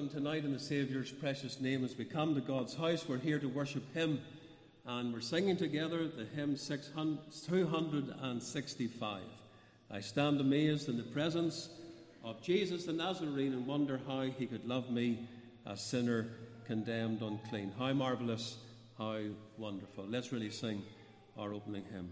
welcome tonight in the Saviour's precious name as we come to God's house. We're here to worship Him and we're singing together the hymn 265. I stand amazed in the presence of Jesus the Nazarene and wonder how He could love me, a sinner condemned unclean. How marvelous, how wonderful. Let's really sing our opening hymn.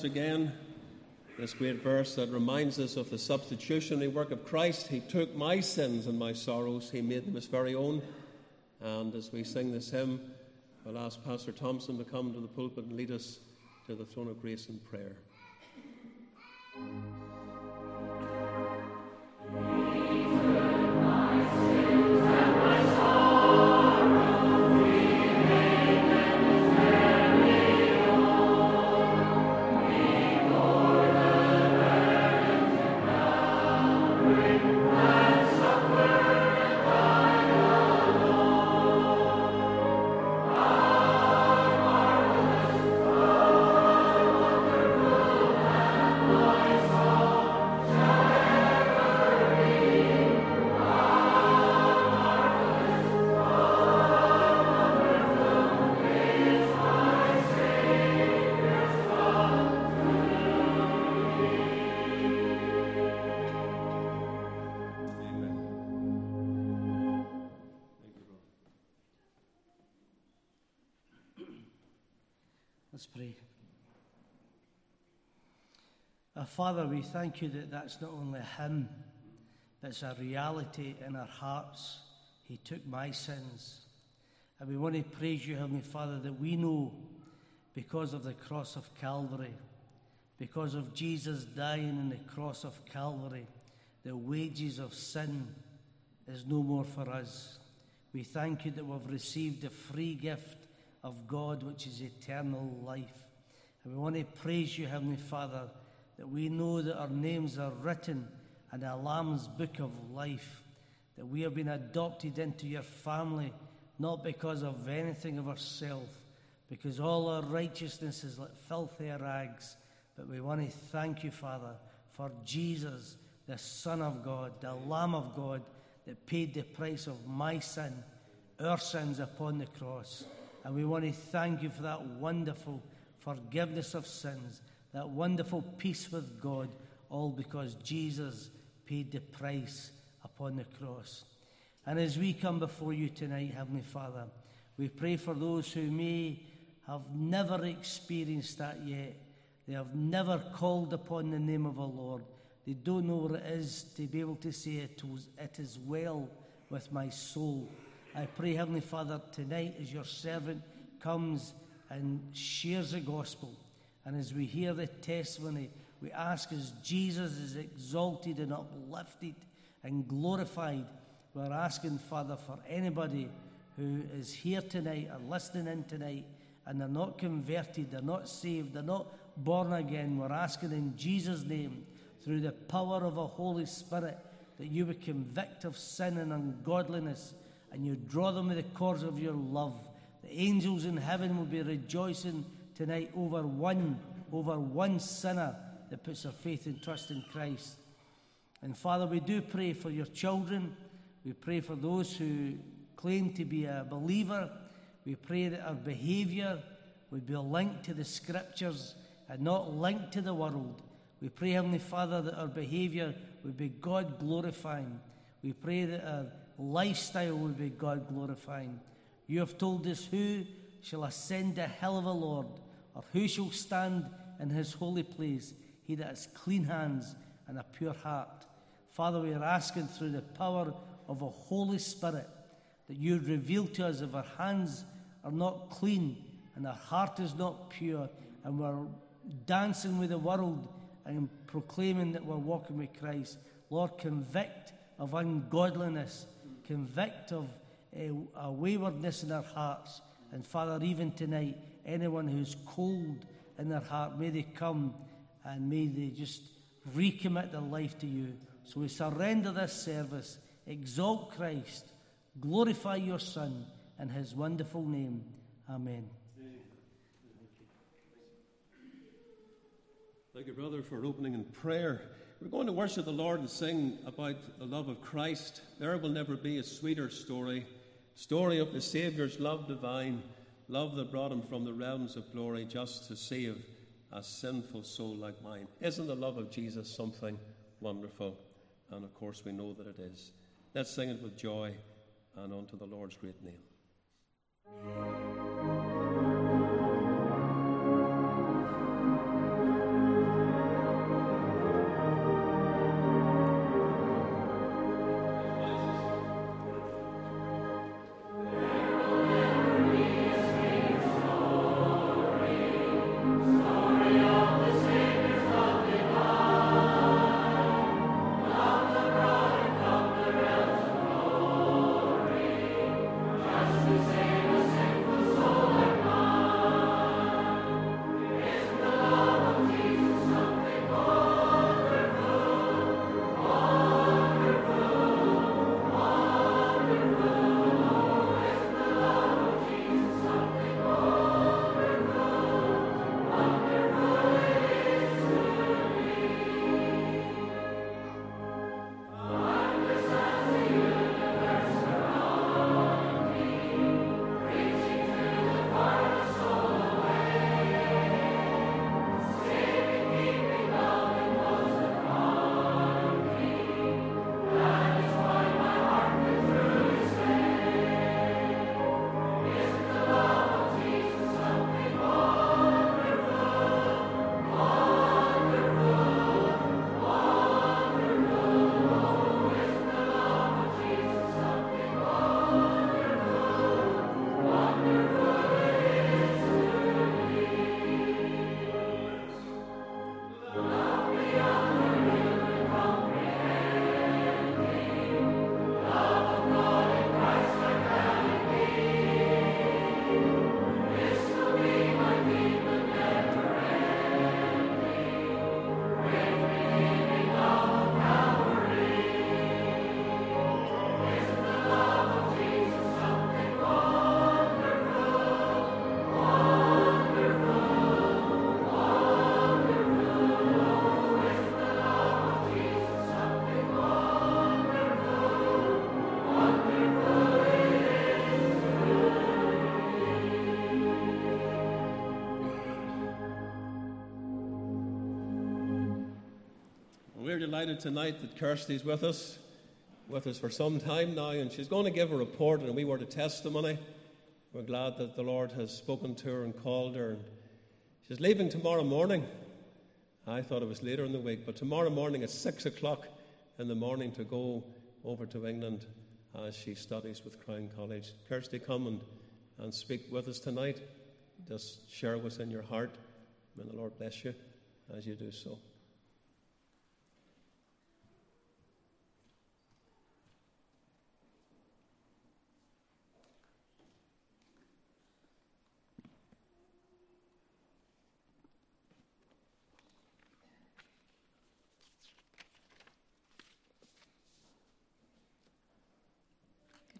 Verse again, this great verse that reminds us of the substitutionary work of Christ. He took my sins and my sorrows, He made them His very own. And as we sing this hymn, I'll ask Pastor Thompson to come to the pulpit and lead us to the throne of grace in prayer. Father, we thank you that that's not only hymn, that's a reality in our hearts. He took my sins. And we want to praise you, Heavenly Father, that we know because of the cross of Calvary, because of Jesus dying on the cross of Calvary, the wages of sin is no more for us. We thank you that we've received the free gift of God, which is eternal life. And we want to praise you, Heavenly Father, that we know that our names are written in the Lamb's book of life, that we have been adopted into your family, not because of anything of ourselves, because all our righteousness is like filthy rags. But we want to thank you, Father, for Jesus, the Son of God, the Lamb of God, that paid the price of my sin, our sins upon the cross. And we want to thank you for that wonderful forgiveness of sins, that wonderful peace with God, all because Jesus paid the price upon the cross. And as we come before you tonight, Heavenly Father, we pray for those who may have never experienced that yet. They have never called upon the name of the Lord. They don't know what it is to be able to say it, was, it is well with my soul. I pray, Heavenly Father, tonight as your servant comes and shares the gospel, and as we hear the testimony, we ask as Jesus is exalted and uplifted and glorified, we're asking, Father, for anybody who is here tonight or listening in tonight and they're not converted, they're not saved, they're not born again, we're asking in Jesus' name, through the power of the Holy Spirit, that you would convict of sin and ungodliness and you draw them with the cords of your love. The angels in heaven will be rejoicing tonight over one, over one sinner that puts their faith and trust in Christ. And Father, we do pray for your children. We pray for those who claim to be a believer. We pray that our behaviour would be linked to the scriptures and not linked to the world. We pray, Heavenly Father, that our behaviour would be God glorifying. We pray that our lifestyle would be God glorifying. You have told us who shall ascend the hill of the Lord, or who shall stand in his holy place, he that has clean hands and a pure heart. Father, we are asking through the power of a Holy Spirit that you reveal to us if our hands are not clean and our heart is not pure, and we're dancing with the world and proclaiming that we're walking with Christ. Lord, convict of ungodliness convict of uh, a waywardness in our hearts. And Father, even tonight, anyone who's cold in their heart, may they come and may they just recommit their life to you. So we surrender this service, exalt Christ, glorify your Son in his wonderful name. Amen. Thank you, brother, for opening in prayer. We're going to worship the Lord and sing about the love of Christ. There will never be a sweeter story. Story of the Saviour's love divine, love that brought him from the realms of glory just to save a sinful soul like mine. Isn't the love of Jesus something wonderful? And of course, we know that it is. Let's sing it with joy and unto the Lord's great name. Delighted tonight that Kirsty's with us, with us for some time now, and she's going to give a report and we were to testimony. We're glad that the Lord has spoken to her and called her. And she's leaving tomorrow morning. I thought it was later in the week, but tomorrow morning at six o'clock in the morning to go over to England as she studies with Crown College. Kirsty, come and, and speak with us tonight. Just share what's in your heart. May the Lord bless you as you do so.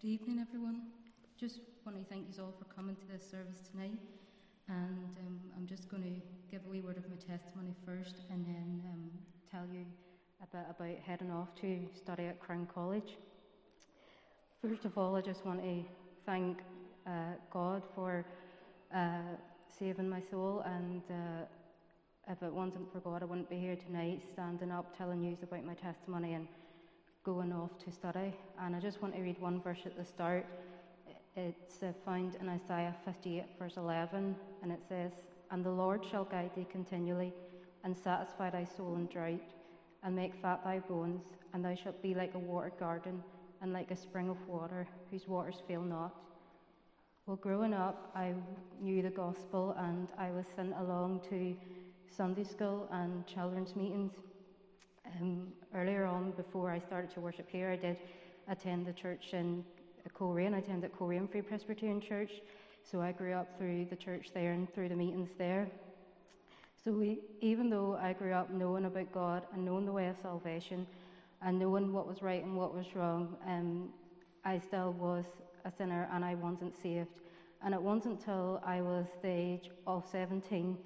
Good evening, everyone. Just want to thank you all for coming to this service tonight. And um, I'm just going to give a wee word of my testimony first and then um, tell you a bit about heading off to study at Crown College. First of all, I just want to thank uh, God for uh, saving my soul. And uh, if it wasn't for God, I wouldn't be here tonight standing up telling you about my testimony and going off to study. And I just want to read one verse at the start. It's uh, found in Isaiah 58, verse 11, and it says, And the Lord shall guide thee continually, and satisfy thy soul in drought, and make fat thy bones, and thou shalt be like a watered garden, and like a spring of water, whose waters fail not. Well, growing up, I knew the gospel, and I was sent along to Sunday school and children's meetings. Um, earlier on, before I started to worship here, I did attend the church in Coleraine. I attended Coleraine Free Presbyterian Church, so I grew up through the church there and through the meetings there. So we, even though I grew up knowing about God and knowing the way of salvation and knowing what was right and what was wrong, um, I still was a sinner and I wasn't saved. And it wasn't until I was the age of 17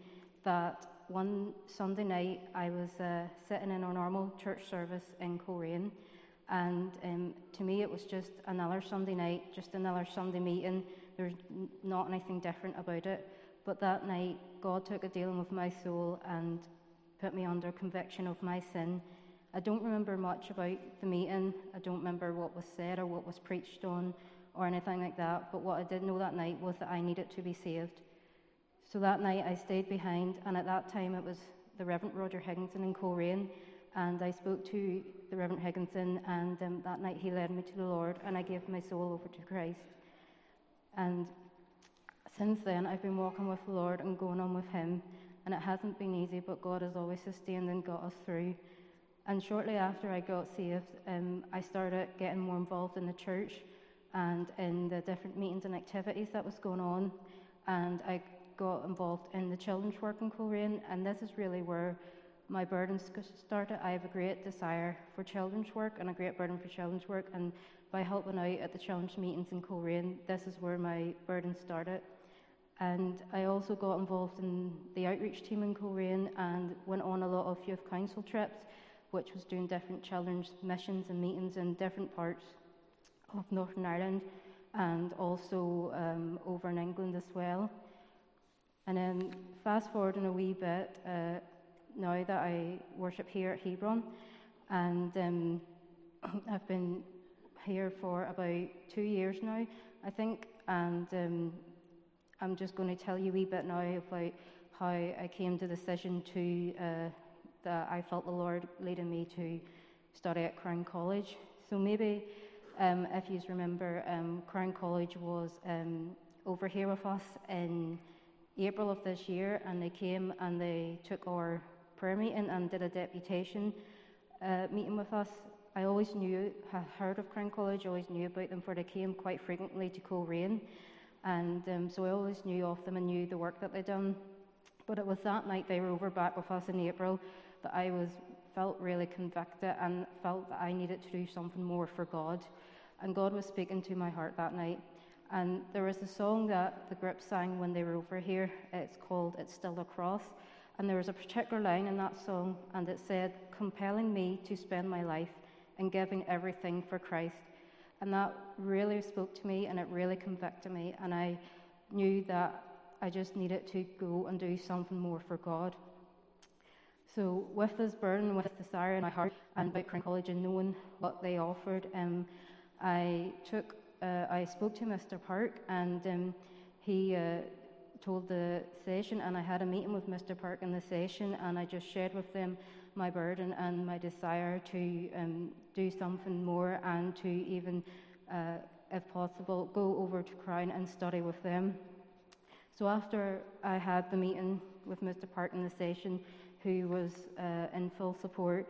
that one Sunday night I was uh, sitting in a normal church service in Coleraine. And um, to me, it was just another Sunday night, just another Sunday meeting. There's not anything different about it. But that night, God took a dealing with my soul and put me under conviction of my sin. I don't remember much about the meeting. I don't remember what was said or what was preached on or anything like that. But what I did know that night was that I needed to be saved. So that night I stayed behind, and at that time it was the Reverend Roger Higginson in Coleraine, and I spoke to the Reverend Higginson, and um, that night he led me to the Lord, and I gave my soul over to Christ. And since then, I've been walking with the Lord and going on with Him, and it hasn't been easy, but God has always sustained and got us through. And shortly after I got saved, um, I started getting more involved in the church and in the different meetings and activities that was going on. And I got involved in the children's work in Coleraine, and this is really where my burden started. I have a great desire for children's work and a great burden for children's work, and by helping out at the children's meetings in Coleraine, this is where my burden started. And I also got involved in the outreach team in Coleraine and went on a lot of youth council trips, which was doing different children's missions and meetings in different parts of Northern Ireland and also um, over in England as well. And then fast forwarding a wee bit, uh, now that I worship here at Hebron, and um, I've been here for about two years now, I think, and um, I'm just going to tell you a wee bit now about how I came to the decision to uh, that I felt the Lord leading me to study at Crown College. So maybe um, if you remember, um, Crown College was um, over here with us in April of this year, and they came and they took our prayer meeting and did a deputation uh, meeting with us. I always knew, had heard of Crown College, always knew about them, for they came quite frequently to Coleraine, and um, so I always knew of them and knew the work that they'd done. But it was that night they were over back with us in April that I was felt really convicted and felt that I needed to do something more for God. And God was speaking to my heart that night. And there was a song that the group sang when they were over here. It's called It's Still a Cross. And there was a particular line in that song, and it said, compelling me to spend my life in giving everything for Christ. And that really spoke to me and it really convicted me. And I knew that I just needed to go and do something more for God. So, with this burden, with this desire in my heart, and about Crown College and knowing what they offered, um, I took, uh, I spoke to Mr. Park, and um, he uh, told the session, and I had a meeting with Mr. Park in the session, and I just shared with them my burden and my desire to um, do something more and to even, uh, if possible, go over to Crown and study with them. So after I had the meeting with Mr. Park in the session, who was uh, in full support,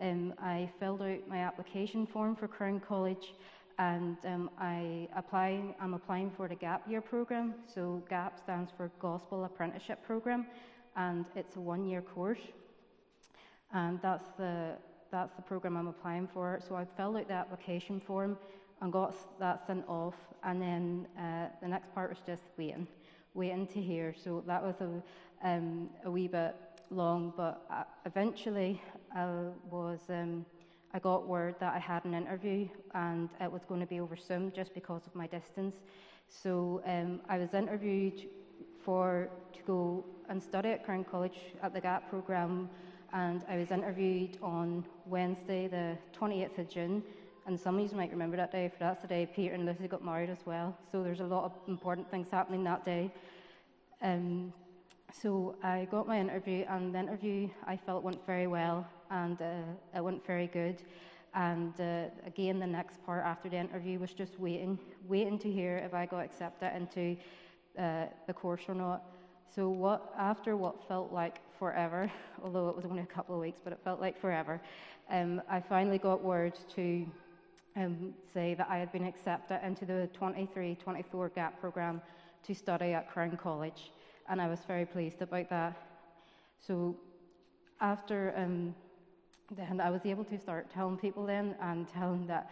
um, I filled out my application form for Crown College and um, I apply, I'm applying for the GAP year program. So GAP stands for Gospel Apprenticeship Program and it's a one year course. And that's the, that's the program I'm applying for. So I filled out the application form and got that sent off. And then uh, the next part was just waiting, waiting to hear. So that was a, um, a wee bit long, but uh, eventually I was. Um, I got word that I had an interview and it was going to be over Zoom just because of my distance. So um, I was interviewed for to go and study at Crown College at the GAP program, and I was interviewed on Wednesday, the 28th of June. And some of you might remember that day, for that's the day Peter and Lucy got married as well. So there's a lot of important things happening that day. Um, so I got my interview, and the interview I felt went very well and uh, it went very good. And uh, again, the next part after the interview was just waiting, waiting to hear if I got accepted into uh, the course or not. So what after what felt like forever, although it was only a couple of weeks, but it felt like forever, um, I finally got word to um, say that I had been accepted into the 23-24 GAP program to study at Crown College, and I was very pleased about that. So after um, then I was able to start telling people then and telling that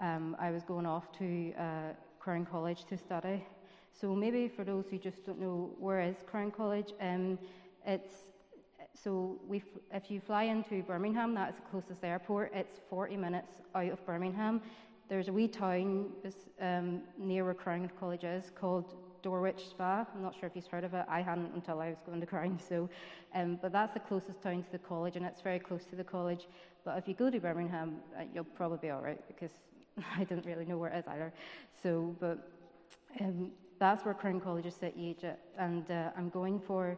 um, I was going off to uh, Crown College to study. So maybe for those who just don't know where is Crown College, um, it's so we if you fly into Birmingham, that's the closest airport. It's 40 minutes out of Birmingham. There's a wee town um, near where Crown College is called Droitwich Spa. I'm not sure if you've heard of it. I hadn't until I was going to Crown. So, um, but that's the closest town to the college, and it's very close to the college. But if you go to Birmingham, uh, you'll probably be all right because I didn't really know where it is either. So, but um, that's where Crown College is set Egypt, and uh, I'm going for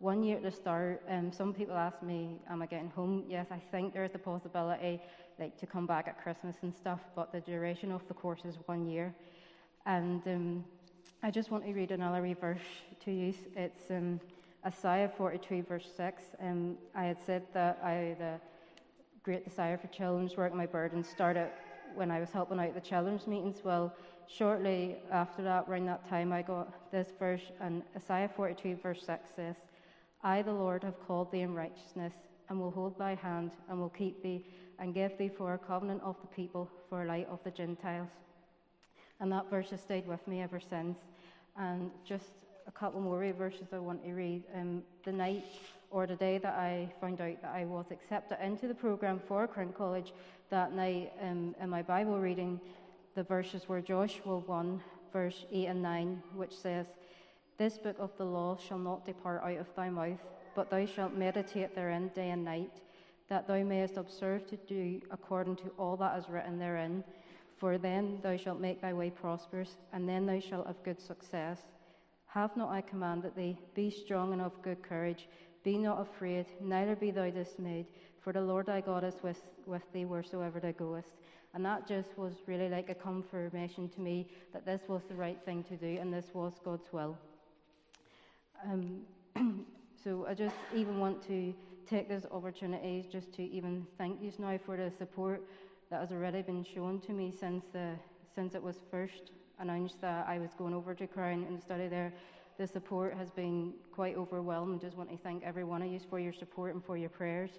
one year at the start. Um, some people ask me, "Am I getting home?" Yes, I think there is a possibility, like to come back at Christmas and stuff. But the duration of the course is one year, and um, I just want to read another verse to you. It's um, Isaiah 42, verse 6. Um, I had said that I the great desire for children's work, my burden started when I was helping out the children's meetings. Well, shortly after that, around that time, I got this verse, and Isaiah 42, verse 6 says, I, the Lord, have called thee in righteousness, and will hold thy hand, and will keep thee, and give thee for a covenant of the people, for a light of the Gentiles. And that verse has stayed with me ever since. And just a couple more verses I want to read. Um, the night or the day that I found out that I was accepted into the program for Crown College, that night um, in my Bible reading, the verses were Joshua 1, verse 8 and 9, which says, This book of the law shall not depart out of thy mouth, but thou shalt meditate therein day and night, that thou mayest observe to do according to all that is written therein. For then thou shalt make thy way prosperous, and then thou shalt have good success. Have not I commanded thee? Be strong and of good courage. Be not afraid, neither be thou dismayed, for the Lord thy God is with, with thee wheresoever thou goest. And that just was really like a confirmation to me that this was the right thing to do and this was God's will. Um, so I just even want to take this opportunity just to even thank you now for the support that has already been shown to me since, the, since it was first announced that I was going over to Crown and study there. The support has been quite overwhelming. Just want to thank every one of you for your support and for your prayers.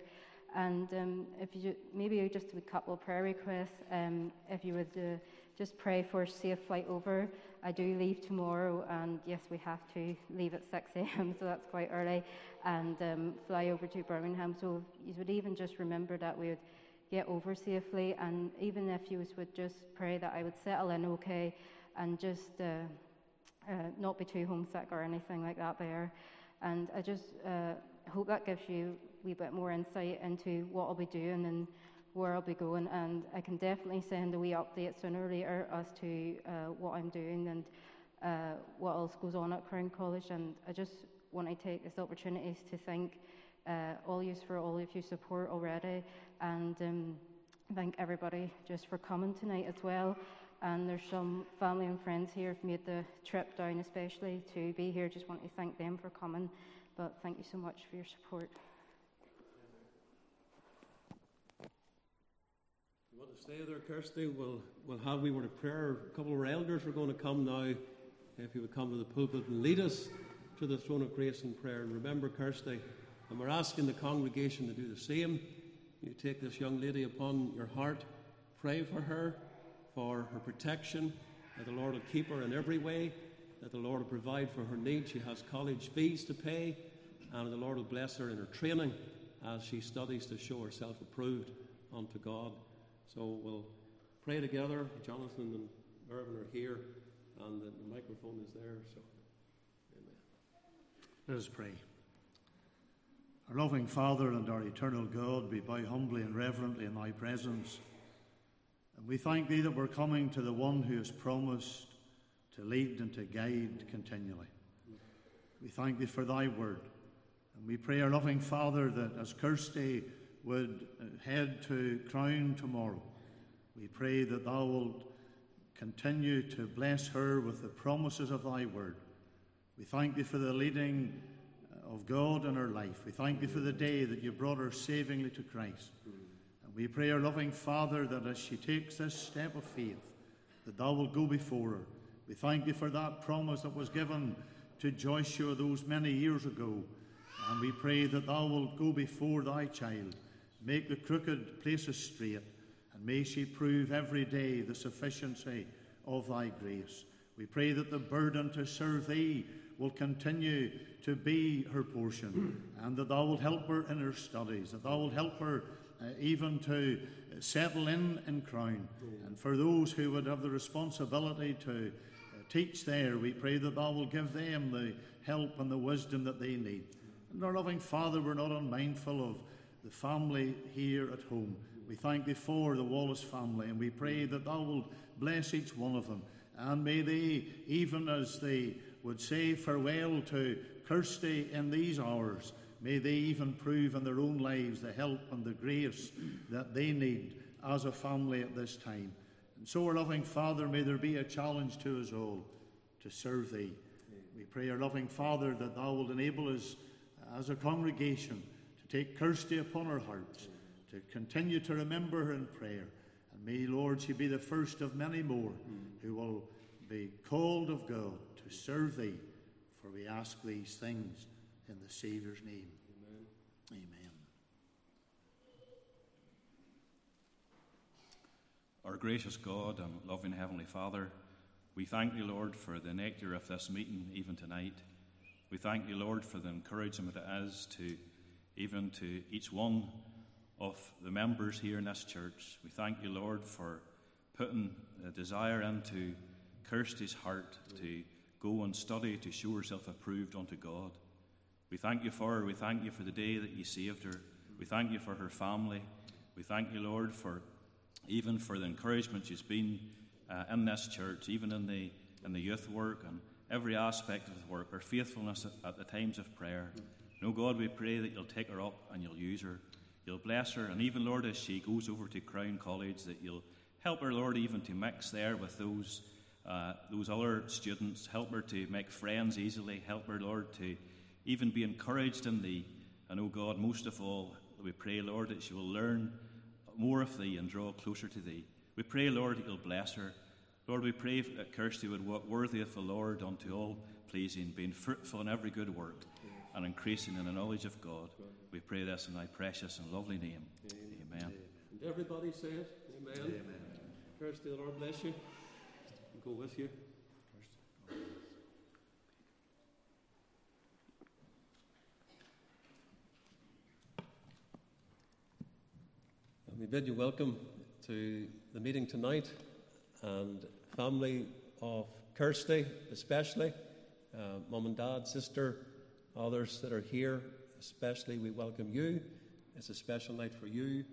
And um, if you maybe just a couple of prayer requests, um, if you would uh, just pray for a safe flight over. I do leave tomorrow, and yes, we have to leave at 6 a.m., so that's quite early, and um, fly over to Birmingham. So you would even just remember that we would get over safely. And even if you would just pray that I would settle in okay and just uh, uh, not be too homesick or anything like that there. And I just uh, hope that gives you a wee bit more insight into what I'll be doing and where I'll be going. And I can definitely send a wee update sooner or later as to uh, what I'm doing and uh, what else goes on at Crown College. And I just want to take this opportunity to thank uh, all you for all of your support already, and um, thank everybody just for coming tonight as well. And there's some family and friends here who've made the trip down, especially to be here. Just want to thank them for coming. But thank you so much for your support. You want to stay there, Kirsty? We'll, we'll have we were to prayer. A couple of our elders are going to come now. If you would come to the pulpit and lead us to the throne of grace in prayer. And remember, Kirsty, and we're asking the congregation to do the same. You take this young lady upon your heart, pray for her, for her protection, that the Lord will keep her in every way, that the Lord will provide for her needs. She has college fees to pay, and the Lord will bless her in her training as she studies to show herself approved unto God. So we'll pray together. Jonathan and Irvin are here, and the, microphone is there. So, amen. Let us pray. Our loving Father and our eternal God, we bow humbly and reverently in Thy presence. And we thank Thee that we're coming to the one who has promised to lead and to guide continually. We thank Thee for Thy word. And we pray, our loving Father, that as Kirsty would uh, head to Crown tomorrow, we pray that Thou wilt continue to bless her with the promises of Thy word. We thank Thee for the leading of God in her life. We thank Thee for the day that you brought her savingly to Christ. And we pray, our loving Father, that as she takes this step of faith, that Thou wilt go before her. We thank Thee for that promise that was given to Joshua those many years ago. And we pray that Thou wilt go before Thy child, make the crooked places straight, and may she prove every day the sufficiency of Thy grace. We pray that the burden to serve Thee will continue to be her portion, and that thou wilt help her in her studies, that thou wilt help her uh, even to settle in in Crown. And for those who would have the responsibility to uh, teach there, we pray that thou wilt give them the help and the wisdom that they need. And our loving Father, we're not unmindful of the family here at home. We thank thee for the Wallace family, and we pray that thou wilt bless each one of them. And may they, even as they would say farewell to Kirsty in these hours, may they even prove in their own lives the help and the grace that they need as a family at this time. And so, our loving Father, may there be a challenge to us all to serve Thee. We pray, our loving Father, that Thou wilt enable us as a congregation to take Kirsty upon our hearts, to continue to remember her in prayer. And may, Lord, she be the first of many more who will be called of God to serve Thee. For we ask these things in the Saviour's name. Amen. Amen. Our gracious God and loving Heavenly Father, we thank you, Lord, for the nectar of this meeting, even tonight. We thank you, Lord, for the encouragement it is to even to each one of the members here in this church. We thank you, Lord, for putting a desire into Kirsty's heart to go and study to show herself approved unto God. We thank you for her. We thank you for the day that you saved her. We thank you for her family. We thank you, Lord, for even for the encouragement she's been uh, in this church, even in the in the youth work and every aspect of the work, her faithfulness at, at the times of prayer. No, God, we pray that you'll take her up and you'll use her. You'll bless her, and even, Lord, as she goes over to Crown College, that you'll help her, Lord, even to mix there with those uh, those other students. Help her to make friends easily. Help her, Lord, to even be encouraged in Thee. And, oh God, most of all, we pray, Lord, that she will learn more of Thee and draw closer to Thee. We pray, Lord, that You'll bless her. Lord, we pray that Kirsty would walk worthy of the Lord unto all pleasing, being fruitful in every good work and increasing in the knowledge of God. We pray this in Thy precious and lovely name. Amen. And everybody say it. Amen. Amen. Kirsty, the Lord bless you go with you. And we bid you welcome to the meeting tonight and family of Kirsty, especially uh, mum and dad, sister, others that are here. especially we welcome you. It's a special night for you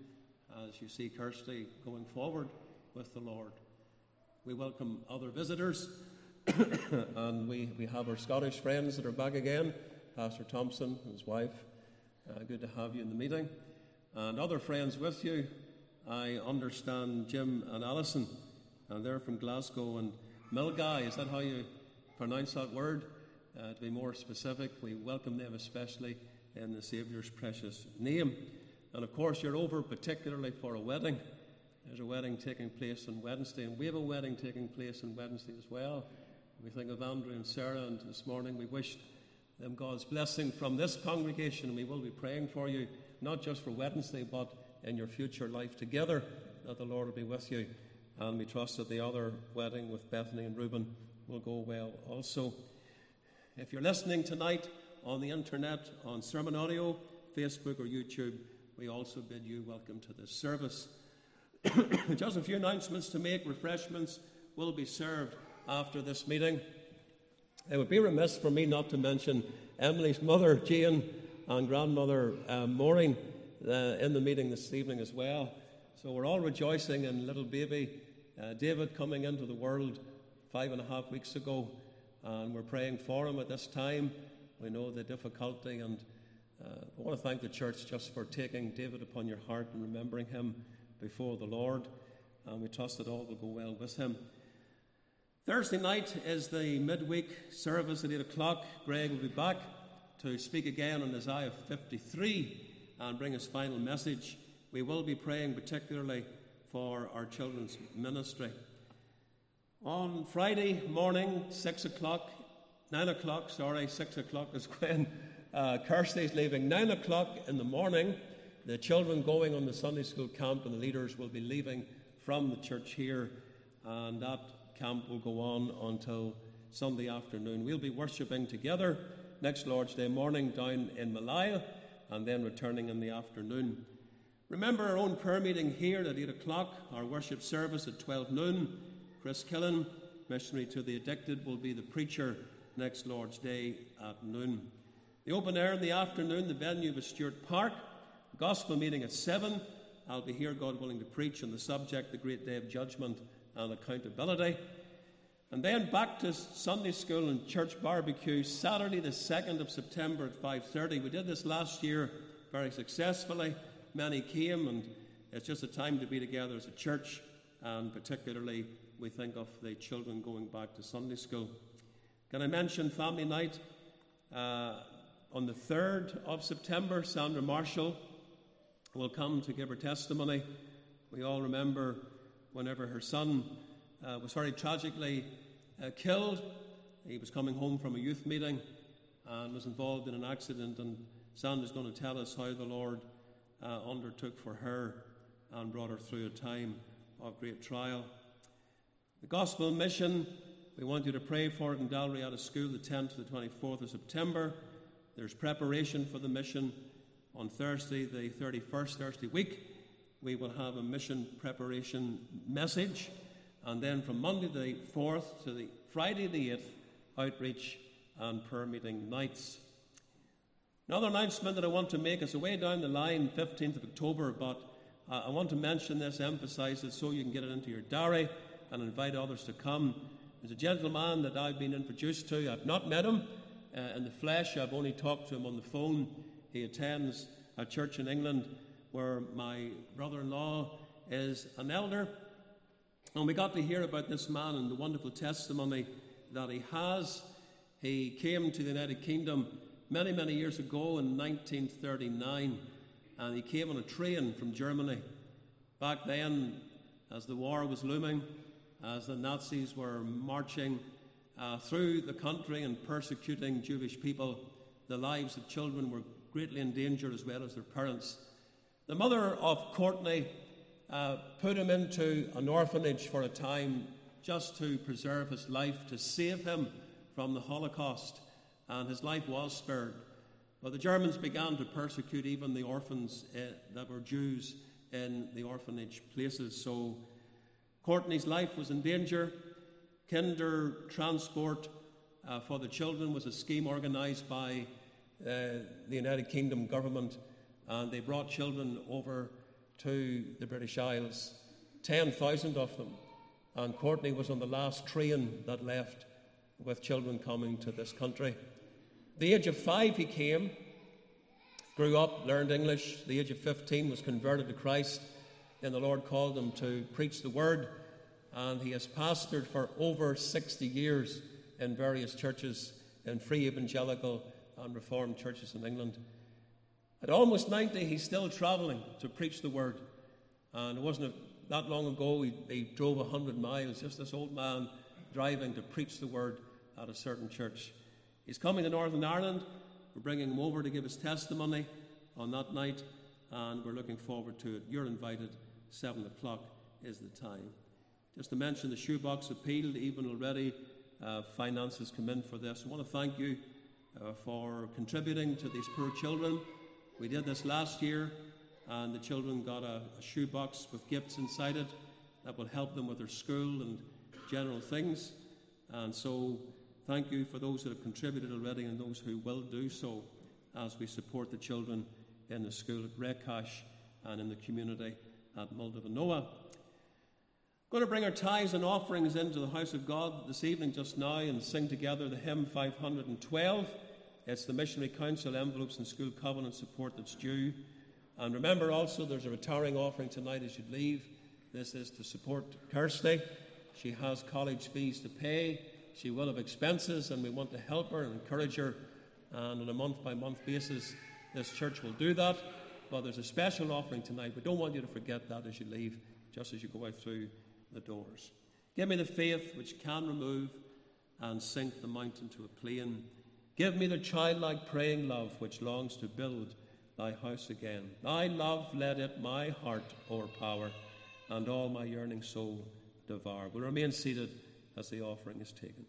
as you see Kirsty going forward with the Lord. We welcome other visitors, and we, we have our Scottish friends that are back again Pastor Thompson and his wife. Uh, good to have you in the meeting. And other friends with you. I understand Jim and Alison, and they're from Glasgow. And Milngavie, is that how you pronounce that word? Uh, to be more specific, we welcome them especially in the Saviour's precious name. And of course, you're over particularly for a wedding. There's a wedding taking place on Wednesday, and we have a wedding taking place on Wednesday as well. We think of Andrew and Sarah, and this morning we wished them God's blessing from this congregation, and we will be praying for you, not just for Wednesday, but in your future life together, that the Lord will be with you. And we trust that the other wedding with Bethany and Reuben will go well also. If you're listening tonight on the internet, on Sermon Audio, Facebook, or YouTube, we also bid you welcome to this service. Just a few announcements to make. Refreshments will be served after this meeting. It would be remiss for me not to mention Emily's mother, Jane, and grandmother, uh, Maureen, uh, in the meeting this evening as well. So we're all rejoicing in little baby uh, David coming into the world five and a half weeks ago, and we're praying for him at this time. We know the difficulty, and uh, I want to thank the church just for taking David upon your heart and remembering him before the Lord. And we trust that all will go well with him. Thursday night is the midweek service at 8 o'clock. Greg will be back to speak again on Isaiah 53 and bring his final message. We will be praying particularly for our children's ministry. On Friday morning, 6 o'clock, 9 o'clock, sorry, 6 o'clock is when uh, Kirsty's leaving. 9 o'clock in the morning, the children going on the Sunday school camp and the leaders will be leaving from the church here, and that camp will go on until Sunday afternoon. We'll be worshipping together next Lord's Day morning down in Malaya and then returning in the afternoon. Remember our own prayer meeting here at 8 o'clock, our worship service at 12 noon. Chris Killen, missionary to the addicted, will be the preacher next Lord's Day at noon. The open air in the afternoon, the venue was Stewart Park. Gospel meeting at 7. I'll be here, God willing, to preach on the subject, the great day of judgment and accountability. And then back to Sunday school and church barbecue, Saturday the 2nd of September at 5.30. We did this last year very successfully. Many came, and it's just a time to be together as a church, and particularly we think of the children going back to Sunday school. Can I mention family night? Uh, on the 3rd of September, Sandra Marshall will come to give her testimony. We all remember whenever her son uh, was very tragically uh, killed. He was coming home from a youth meeting and was involved in an accident. And Sandra's going to tell us how the Lord uh, undertook for her and brought her through a time of great trial. The gospel mission, we want you to pray for it in Dalriada School the 10th to the 24th of September. There's preparation for the mission on Thursday, the 31st Thursday week. We will have a mission preparation message. And then from Monday the 4th to the Friday the 8th, outreach and prayer meeting nights. Another announcement that I want to make is away down the line, 15th of October, but uh, I want to mention this, emphasize it so you can get it into your diary and invite others to come. There's a gentleman that I've been introduced to. I've not met him uh, in the flesh, I've only talked to him on the phone. He attends a church in England where my brother in law is an elder. And we got to hear about this man and the wonderful testimony that he has. He came to the United Kingdom many, many years ago in 1939, and he came on a train from Germany. Back then, as the war was looming, as the Nazis were marching uh, through the country and persecuting Jewish people, the lives of children were greatly in danger as well as their parents. The mother of Courtney uh, put him into an orphanage for a time just to preserve his life, to save him from the Holocaust, and his life was spared. But the Germans began to persecute even the orphans uh, that were Jews in the orphanage places. So Courtney's life was in danger. Kinder transport uh, for the children was a scheme organised by Uh, the United Kingdom government, and they brought children over to the British Isles, 10,000 of them. And Courtney was on the last train that left with children coming to this country. the age of five, he came, grew up, learned English. the age of 15, was converted to Christ. Then the Lord called him to preach the word, and he has pastored for over 60 years in various churches, in free evangelical and reformed churches in England. At almost 90, he's still travelling to preach the word. And it wasn't that long ago he, he drove 100 miles, just this old man driving to preach the word at a certain church. He's coming to Northern Ireland. We're bringing him over to give his testimony on that night, and we're looking forward to it. You're invited. 7 o'clock is the time. Just to mention the shoebox appeal, even already uh, finances come in for this. I want to thank you uh, for contributing to these poor children. We did this last year, and the children got a, a shoebox with gifts inside it that will help them with their school and general things. And so, thank you for those that have contributed already and those who will do so as we support the children in the school at Rekash and in the community at Muldavanoa. Going to bring our tithes and offerings into the house of God this evening, just now, and sing together the hymn 512. It's the Missionary Council envelopes and school covenant support that's due. And remember also, there's a retiring offering tonight as you leave. This is to support Kirsty. She has college fees to pay. She will have expenses, and we want to help her and encourage her. And on a month by month basis, this church will do that. But there's a special offering tonight. We don't want you to forget that as you leave, just as you go out through the doors. Give me the faith which can remove and sink the mountain to a plain. Give me the childlike praying love which longs to build thy house again. Thy love let it my heart o'erpower, and all my yearning soul devour. We'll remain seated as the offering is taken.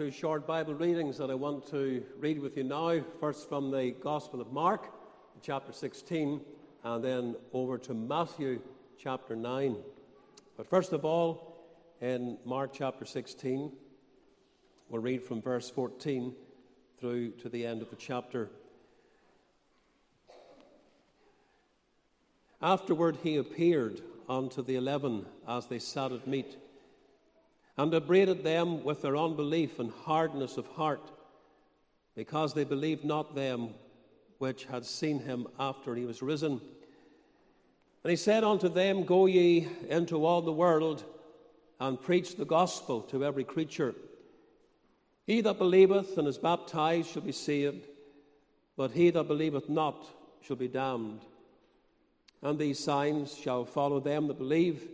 Two short Bible readings that I want to read with you now. First from the Gospel of Mark, chapter 16, and then over to Matthew, chapter 9. But first of all, in Mark chapter 16, we'll read from verse 14 through to the end of the chapter. Afterward, he appeared unto the eleven as they sat at meat and upbraided them with their unbelief and hardness of heart, because they believed not them which had seen him after he was risen. And he said unto them, Go ye into all the world and preach the gospel to every creature. He that believeth and is baptized shall be saved, but he that believeth not shall be damned. And these signs shall follow them that believe.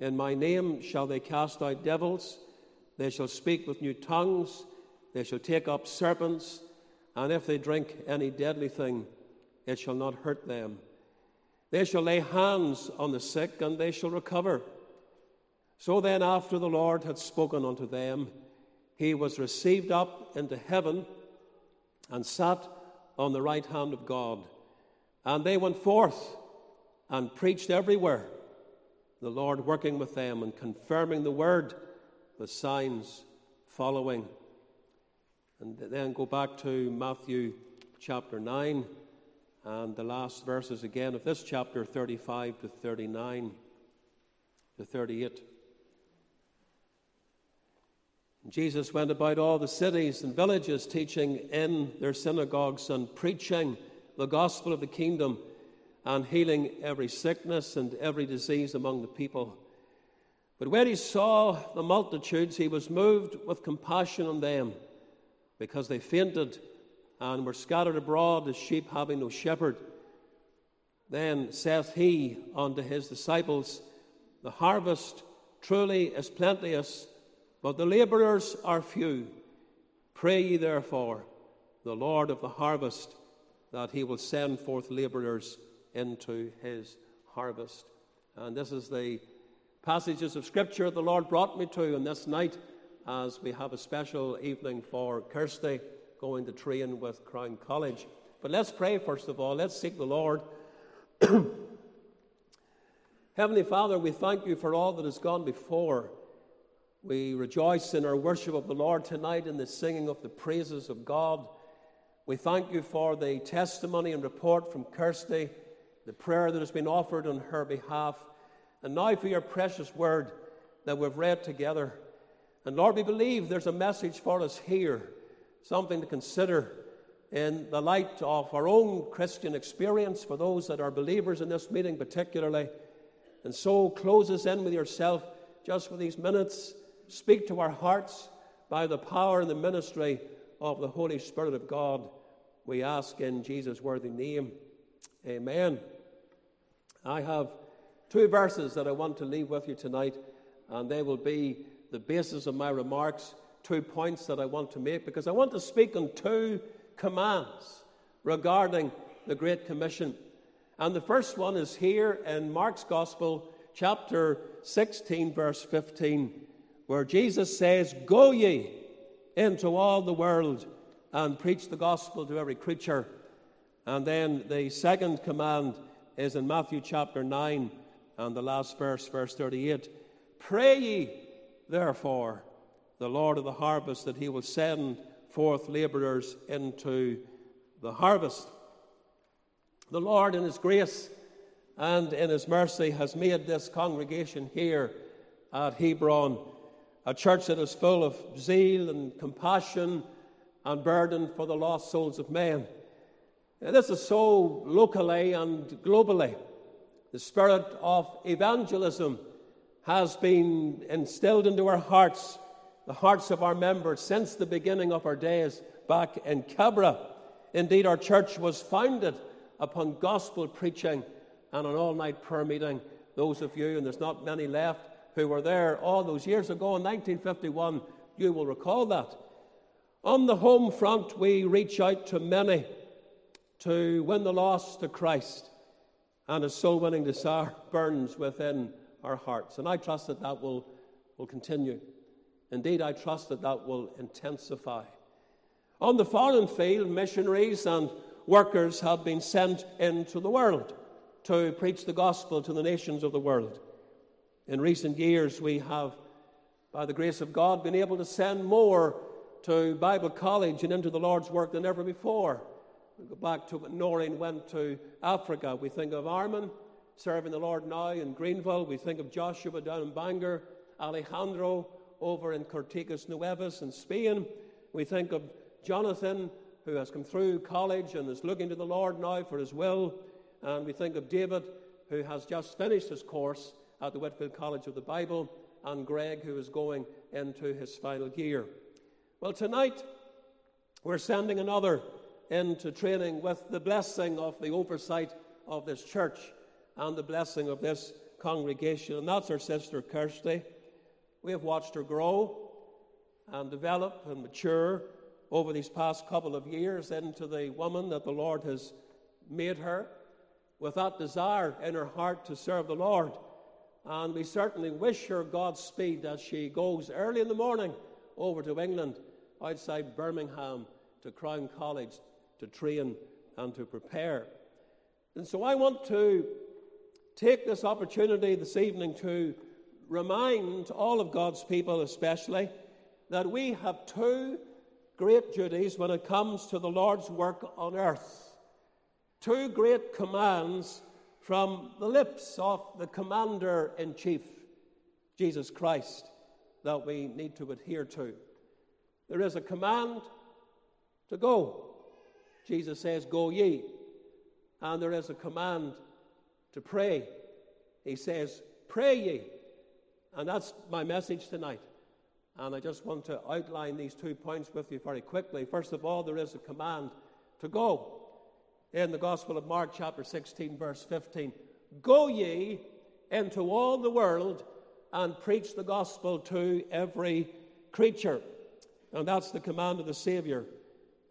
In my name shall they cast out devils, they shall speak with new tongues, they shall take up serpents, and if they drink any deadly thing, it shall not hurt them. They shall lay hands on the sick, and they shall recover. So then, after the Lord had spoken unto them, he was received up into heaven and sat on the right hand of God. And they went forth and preached everywhere the Lord working with them and confirming the word with signs following. And then go back to Matthew chapter 9 and the last verses again of this chapter 35 to 39 to 38. Jesus went about all the cities and villages, teaching in their synagogues and preaching the gospel of the kingdom and healing every sickness and every disease among the people. But when he saw the multitudes, he was moved with compassion on them because they fainted and were scattered abroad as sheep having no shepherd. Then saith he unto his disciples, The harvest truly is plenteous, but the laborers are few. Pray ye therefore the Lord of the harvest that he will send forth laborers into his harvest. And this is the passages of Scripture the Lord brought me to on this night as we have a special evening for Kirsty going to train with Crown College. But let's pray first of all. Let's seek the Lord. Heavenly Father, we thank you for all that has gone before. We rejoice in our worship of the Lord tonight in the singing of the praises of God. We thank you for the testimony and report from Kirsty the prayer that has been offered on her behalf, and now for your precious word that we've read together. And Lord, we believe there's a message for us here, something to consider in the light of our own Christian experience for those that are believers in this meeting, particularly. And so, close us in with yourself just for these minutes. Speak to our hearts by the power and the ministry of the Holy Spirit of God. We ask in Jesus' worthy name. Amen. I have two verses that I want to leave with you tonight, and they will be the basis of my remarks, two points that I want to make, because I want to speak on two commands regarding the Great Commission. And the first one is here in Mark's Gospel, chapter 16, verse 15, where Jesus says, Go ye into all the world and preach the gospel to every creature. And then the second command is in Matthew chapter 9 and the last verse, verse 38. Pray ye, therefore, the Lord of the harvest that he will send forth laborers into the harvest. The Lord, in his grace and in his mercy, has made this congregation here at Hebron a church that is full of zeal and compassion and burden for the lost souls of men. This is so locally and globally. The spirit of evangelism has been instilled into our hearts, the hearts of our members, since the beginning of our days back in Cabra. Indeed, our church was founded upon gospel preaching and an all night prayer meeting. Those of you, and there's not many left, who were there all those years ago in 1951, you will recall that. On the home front, we reach out to many to win the lost to Christ, and a soul winning desire burns within our hearts. And I trust that that will, will continue. Indeed, I trust that that will intensify. On the foreign field, missionaries and workers have been sent into the world to preach the gospel to the nations of the world. In recent years, we have, by the grace of God, been able to send more to Bible college and into the Lord's work than ever before. We go back to when Noreen went to Africa. We think of Armin serving the Lord now in Greenville. We think of Joshua down in Bangor, Alejandro over in Cortijos Nuevos in Spain. We think of Jonathan, who has come through college and is looking to the Lord now for his will. And we think of David, who has just finished his course at the Whitefield College of the Bible, and Greg, who is going into his final year. Well, tonight we're sending another into training with the blessing of the oversight of this church and the blessing of this congregation. And that's our sister Kirsty. We have watched her grow and develop and mature over these past couple of years into the woman that the Lord has made her with that desire in her heart to serve the Lord. And we certainly wish her Godspeed as she goes early in the morning over to England outside Birmingham to Crown College to train and to prepare. And so I want to take this opportunity this evening to remind all of God's people, especially, that we have two great duties when it comes to the Lord's work on earth. Two great commands from the lips of the commander in chief, Jesus Christ, that we need to adhere to. There is a command to go. Jesus says, Go ye. And there is a command to pray. He says, Pray ye. And that's my message tonight. And I just want to outline these two points with you very quickly. First of all, there is a command to go. In the Gospel of Mark, chapter 16, verse 15 Go ye into all the world and preach the gospel to every creature. And that's the command of the Savior.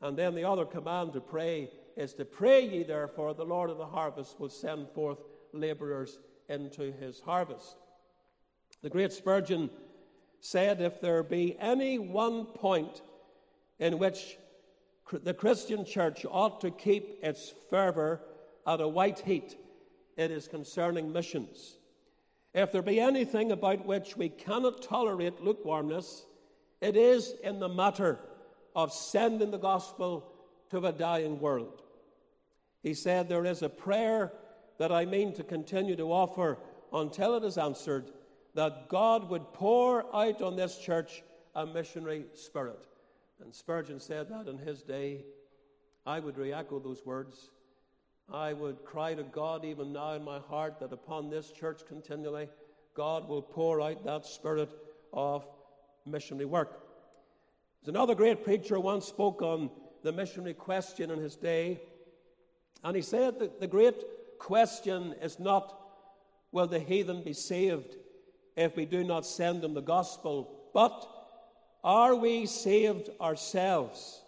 And then the other command to pray is to pray ye, therefore, the Lord of the harvest will send forth laborers into his harvest. The great Spurgeon said, If there be any one point in which the Christian church ought to keep its fervor at a white heat, it is concerning missions. If there be anything about which we cannot tolerate lukewarmness, it is in the matter of sending the gospel to a dying world. He said, There is a prayer that I mean to continue to offer until it is answered that God would pour out on this church a missionary spirit. And Spurgeon said that in his day. I would re echo those words. I would cry to God even now in my heart that upon this church continually, God will pour out that spirit of missionary work. There's another great preacher once spoke on the missionary question in his day, and he said that the great question is not will the heathen be saved, if we do not send them the gospel. But are we saved ourselves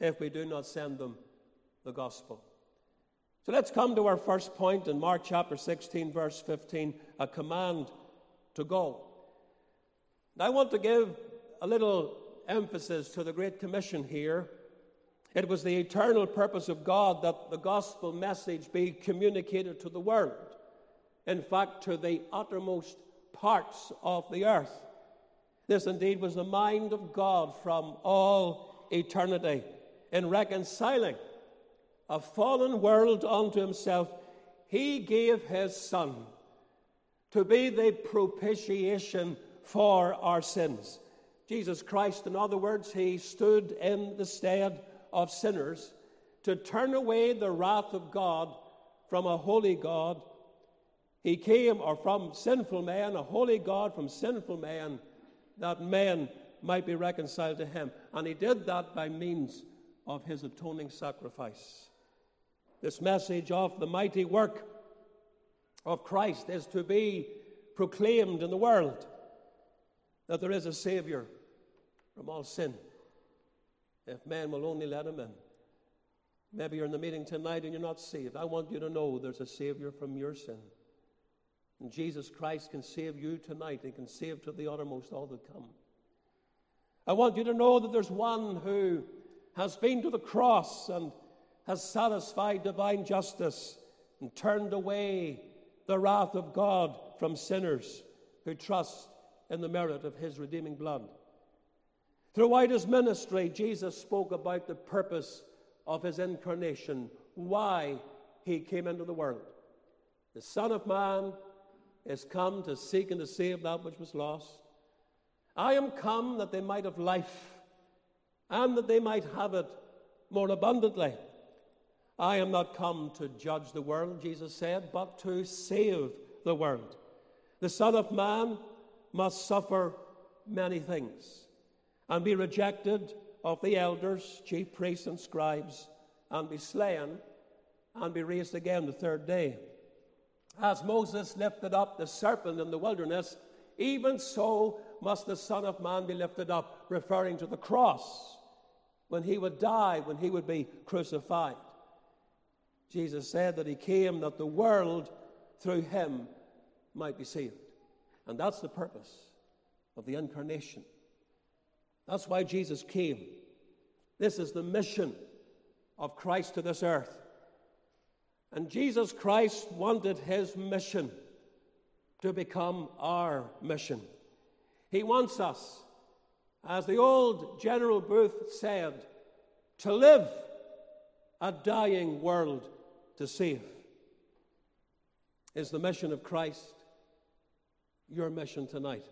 if we do not send them the gospel? So let's come to our first point in Mark chapter 16, verse 15 a command to go. Now, I want to give a little emphasis to the Great Commission here. It was the eternal purpose of God that the gospel message be communicated to the world. In fact, to the uttermost parts of the earth. This indeed was the mind of God from all eternity in reconciling a fallen world unto himself. He gave his Son to be the propitiation for our sins. Jesus Christ, in other words, he stood in the stead of sinners to turn away the wrath of God from a holy God he came, or from sinful man, a holy God from sinful man, that men might be reconciled to him. And he did that by means of his atoning sacrifice. This message of the mighty work of Christ is to be proclaimed in the world that there is a Savior from all sin, if man will only let him in. Maybe you're in the meeting tonight and you're not saved. I want you to know there's a Savior from your sin. And Jesus Christ can save you tonight. He can save to the uttermost all that come. I want you to know that there's one who has been to the cross and has satisfied divine justice and turned away the wrath of God from sinners who trust in the merit of his redeeming blood. Throughout his ministry, Jesus spoke about the purpose of his incarnation, why he came into the world. The Son of Man is come to seek and to save that which was lost. I am come that they might have life and that they might have it more abundantly. I am not come to judge the world, Jesus said, but to save the world. The Son of Man must suffer many things and be rejected of the elders, chief priests, and scribes, and be slain and be raised again the third day. As Moses lifted up the serpent in the wilderness, even so must the Son of Man be lifted up, referring to the cross, when he would die, when he would be crucified. Jesus said that he came that the world through him might be saved. And that's the purpose of the incarnation. That's why Jesus came. This is the mission of Christ to this earth. And Jesus Christ wanted his mission to become our mission. He wants us, as the old General Booth said, to live a dying world to save. Is the mission of Christ your mission tonight?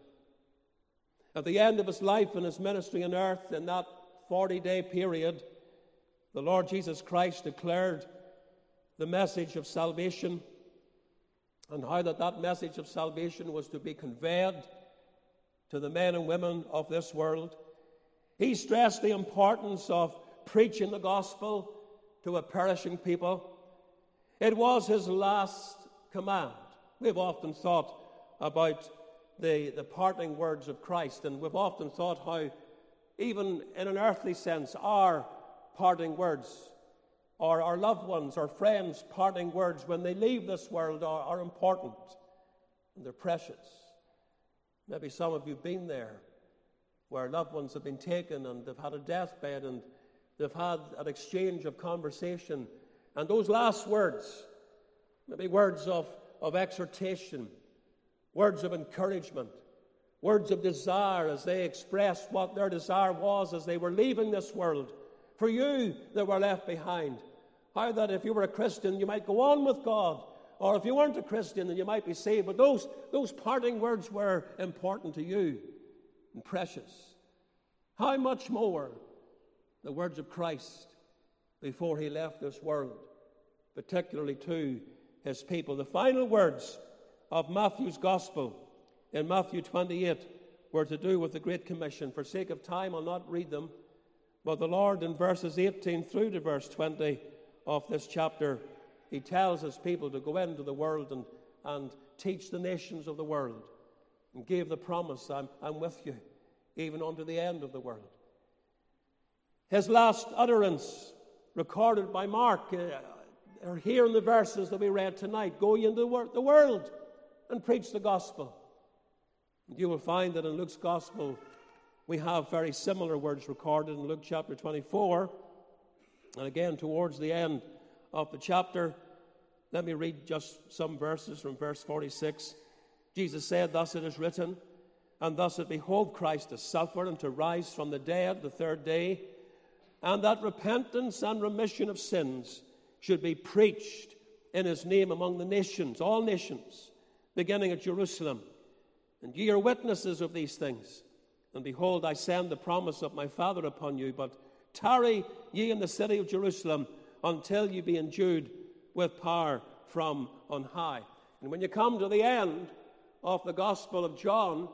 At the end of his life and his ministry on earth, in that 40 day period, the Lord Jesus Christ declared the message of salvation and how that that message of salvation was to be conveyed to the men and women of this world. He stressed the importance of preaching the gospel to a perishing people. It was his last command. We've often thought about the, the parting words of Christ, and we've often thought how, even in an earthly sense, our parting words, or our loved ones, our friends' parting words when they leave this world are, are important and they're precious. Maybe some of you have been there where loved ones have been taken and they've had a deathbed and they've had an exchange of conversation. And those last words, maybe words of, of exhortation, words of encouragement, words of desire as they expressed what their desire was as they were leaving this world. For you that were left behind. How that if you were a Christian, you might go on with God. Or if you weren't a Christian, then you might be saved. But those, those parting words were important to you and precious. How much more the words of Christ before he left this world, particularly to his people. The final words of Matthew's Gospel in Matthew 28 were to do with the Great Commission. For sake of time, I'll not read them, but the Lord in verses 18 through to verse 20 of this chapter, he tells his people to go into the world and, and teach the nations of the world and gave the promise, I'm, I'm with you, even unto the end of the world. His last utterance, recorded by Mark, uh, are here in the verses that we read tonight Go into the world and preach the gospel. And you will find that in Luke's gospel, we have very similar words recorded in Luke chapter 24. And again, towards the end of the chapter, let me read just some verses from verse 46. Jesus said, Thus it is written, and thus it behoved Christ to suffer and to rise from the dead the third day, and that repentance and remission of sins should be preached in his name among the nations, all nations, beginning at Jerusalem. And ye are witnesses of these things. And behold, I send the promise of my Father upon you, but Tarry ye in the city of Jerusalem until ye be endued with power from on high. And when you come to the end of the Gospel of John,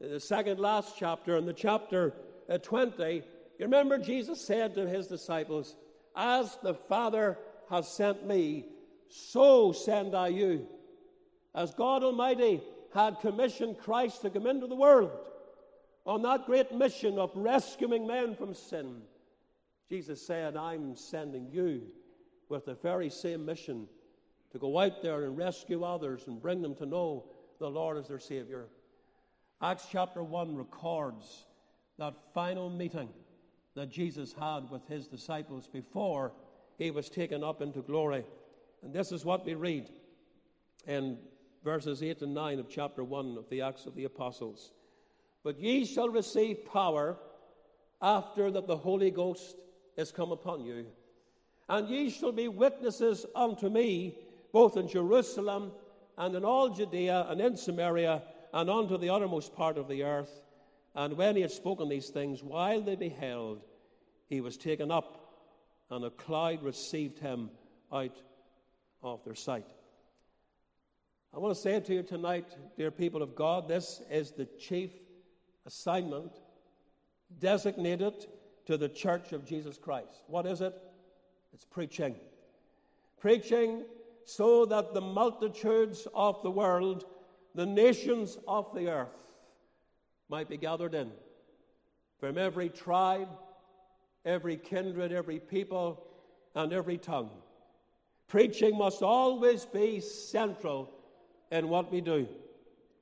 the second last chapter, in the chapter uh, 20, you remember Jesus said to his disciples, As the Father has sent me, so send I you. As God Almighty had commissioned Christ to come into the world on that great mission of rescuing men from sin Jesus said, I'm sending you with the very same mission to go out there and rescue others and bring them to know the Lord as their Savior. Acts chapter 1 records that final meeting that Jesus had with his disciples before he was taken up into glory. And this is what we read in verses 8 and 9 of chapter 1 of the Acts of the Apostles. But ye shall receive power after that the Holy Ghost is come upon you. And ye shall be witnesses unto me, both in Jerusalem and in all Judea and in Samaria and unto the uttermost part of the earth. And when he had spoken these things, while they beheld, he was taken up, and a cloud received him out of their sight. I want to say it to you tonight, dear people of God, this is the chief assignment designated to the church of Jesus Christ. What is it? It's preaching. Preaching so that the multitudes of the world, the nations of the earth, might be gathered in from every tribe, every kindred, every people, and every tongue. Preaching must always be central in what we do.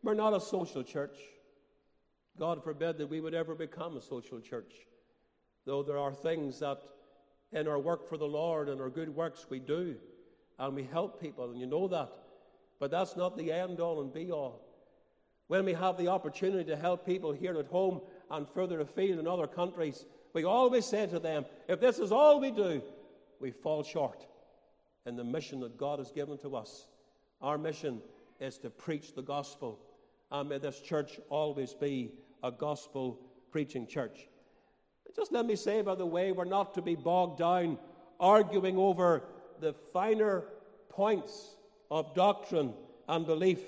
We're not a social church. God forbid that we would ever become a social church. Though there are things that in our work for the Lord and our good works we do, and we help people, and you know that. But that's not the end all and be all. When we have the opportunity to help people here at home and further afield in other countries, we always say to them, if this is all we do, we fall short in the mission that God has given to us. Our mission is to preach the gospel. And may this church always be a gospel preaching church. Just let me say, by the way, we're not to be bogged down arguing over the finer points of doctrine and belief,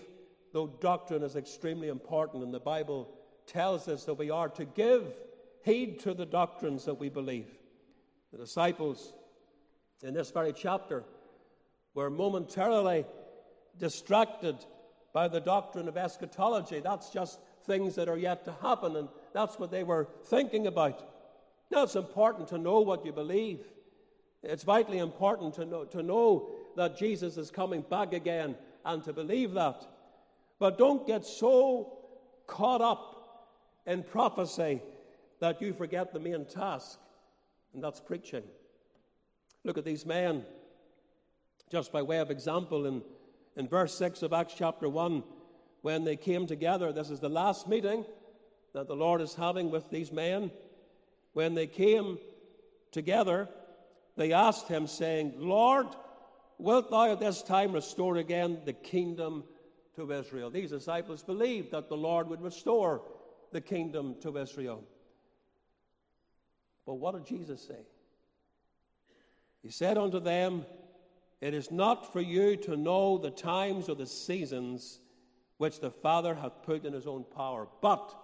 though doctrine is extremely important, and the Bible tells us that we are to give heed to the doctrines that we believe. The disciples in this very chapter were momentarily distracted by the doctrine of eschatology. That's just things that are yet to happen, and that's what they were thinking about. Now, it's important to know what you believe. It's vitally important to know, to know that Jesus is coming back again and to believe that. But don't get so caught up in prophecy that you forget the main task, and that's preaching. Look at these men, just by way of example, in, in verse 6 of Acts chapter 1 when they came together. This is the last meeting that the Lord is having with these men. When they came together, they asked him, saying, Lord, wilt thou at this time restore again the kingdom to Israel? These disciples believed that the Lord would restore the kingdom to Israel. But what did Jesus say? He said unto them, It is not for you to know the times or the seasons which the Father hath put in his own power. But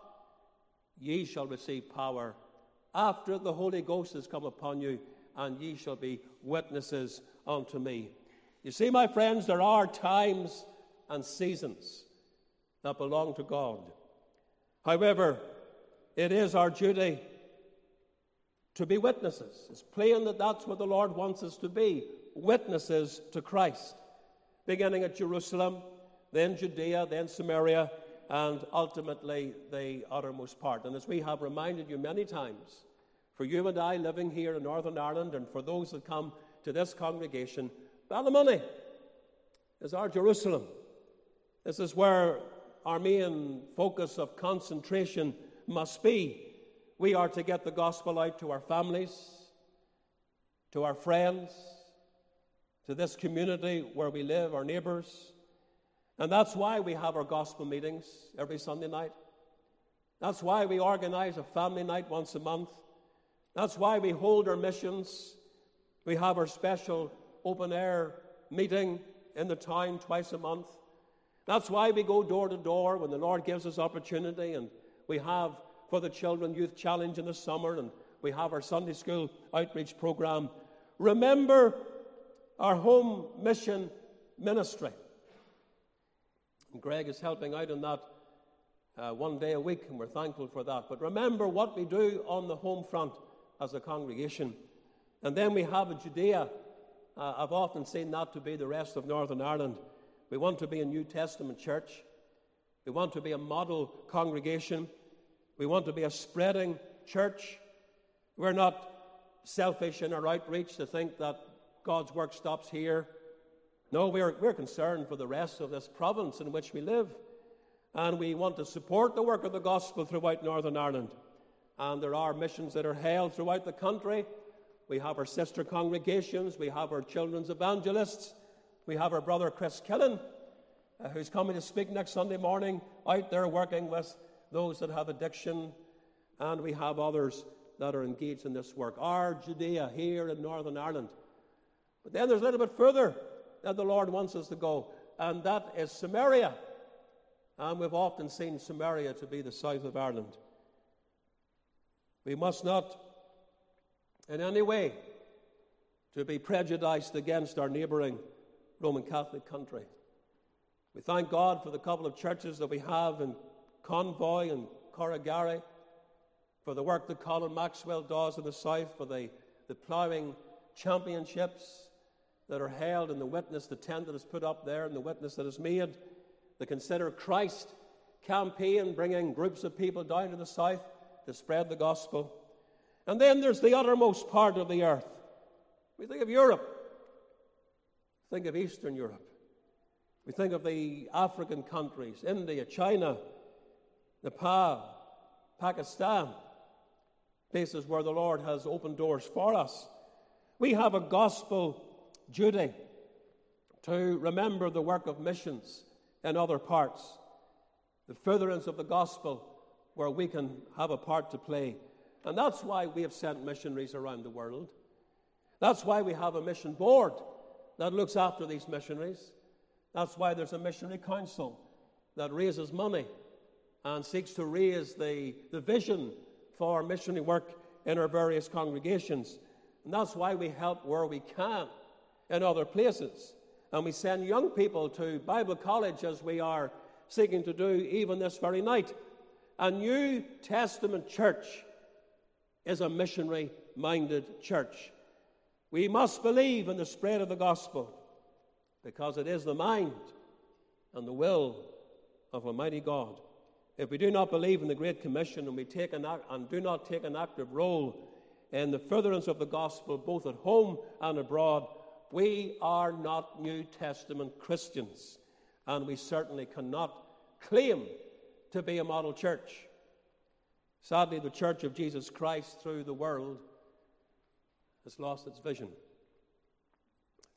ye shall receive power after the Holy Ghost has come upon you, and ye shall be witnesses unto me. You see, my friends, there are times and seasons that belong to God. However, it is our duty to be witnesses. It's plain that that's what the Lord wants us to be witnesses to Christ, beginning at Jerusalem then Judea, then Samaria, and ultimately the uttermost part. And as we have reminded you many times, for you and I living here in Northern Ireland, and for those that come to this congregation, Ballymoney is our Jerusalem. This is where our main focus of concentration must be. We are to get the gospel out to our families, to our friends, to this community where we live, our neighbours. And that's why we have our gospel meetings every Sunday night. That's why we organize a family night once a month. That's why we hold our missions. We have our special open air meeting in the town twice a month. That's why we go door to door when the Lord gives us opportunity. And we have for the Children Youth Challenge in the summer, and we have our Sunday School outreach program. Remember our home mission ministry. And Greg is helping out in that uh, one day a week, and we're thankful for that. But remember what we do on the home front as a congregation. And then we have a Judea. Uh, I've often seen that to be the rest of Northern Ireland. We want to be a New Testament church. We want to be a model congregation. We want to be a spreading church. We're not selfish in our outreach to think that God's work stops here. No, we're, we're concerned for the rest of this province in which we live. And we want to support the work of the gospel throughout Northern Ireland. And there are missions that are held throughout the country. We have our sister congregations, we have our children's evangelists, we have our brother Chris Killen, uh, who's coming to speak next Sunday morning, out there working with those that have addiction, and we have others that are engaged in this work. Our Judea here in Northern Ireland. But then there's a little bit further that the Lord wants us to go, and that is Samaria. And we've often seen Samaria to be the south of Ireland. We must not, in any way, to be prejudiced against our neighbouring Roman Catholic country. We thank God for the couple of churches that we have in Convoy and Corrigary, for the work that Colin Maxwell does in the south, for the, the ploughing championships that are held, and the witness, the tent that is put up there, and the witness that is made, the Consider Christ campaign, bringing groups of people down to the south to spread the gospel. And then there's the uttermost part of the earth. We think of Europe, think of Eastern Europe. We think of the African countries, India, China, Nepal, Pakistan, places where the Lord has opened doors for us. We have a gospel duty to remember the work of missions in other parts, the furtherance of the gospel where we can have a part to play. And that's why we have sent missionaries around the world. That's why we have a mission board that looks after these missionaries. That's why there's a missionary council that raises money and seeks to raise the, the vision for missionary work in our various congregations. And that's why we help where we can in other places. And we send young people to Bible college as we are seeking to do even this very night. A New Testament church is a missionary minded church. We must believe in the spread of the gospel because it is the mind and the will of Almighty God. If we do not believe in the Great Commission and we take an act, and do not take an active role in the furtherance of the gospel, both at home and abroad, we are not New Testament Christians, and we certainly cannot claim to be a model church. Sadly, the Church of Jesus Christ through the world has lost its vision.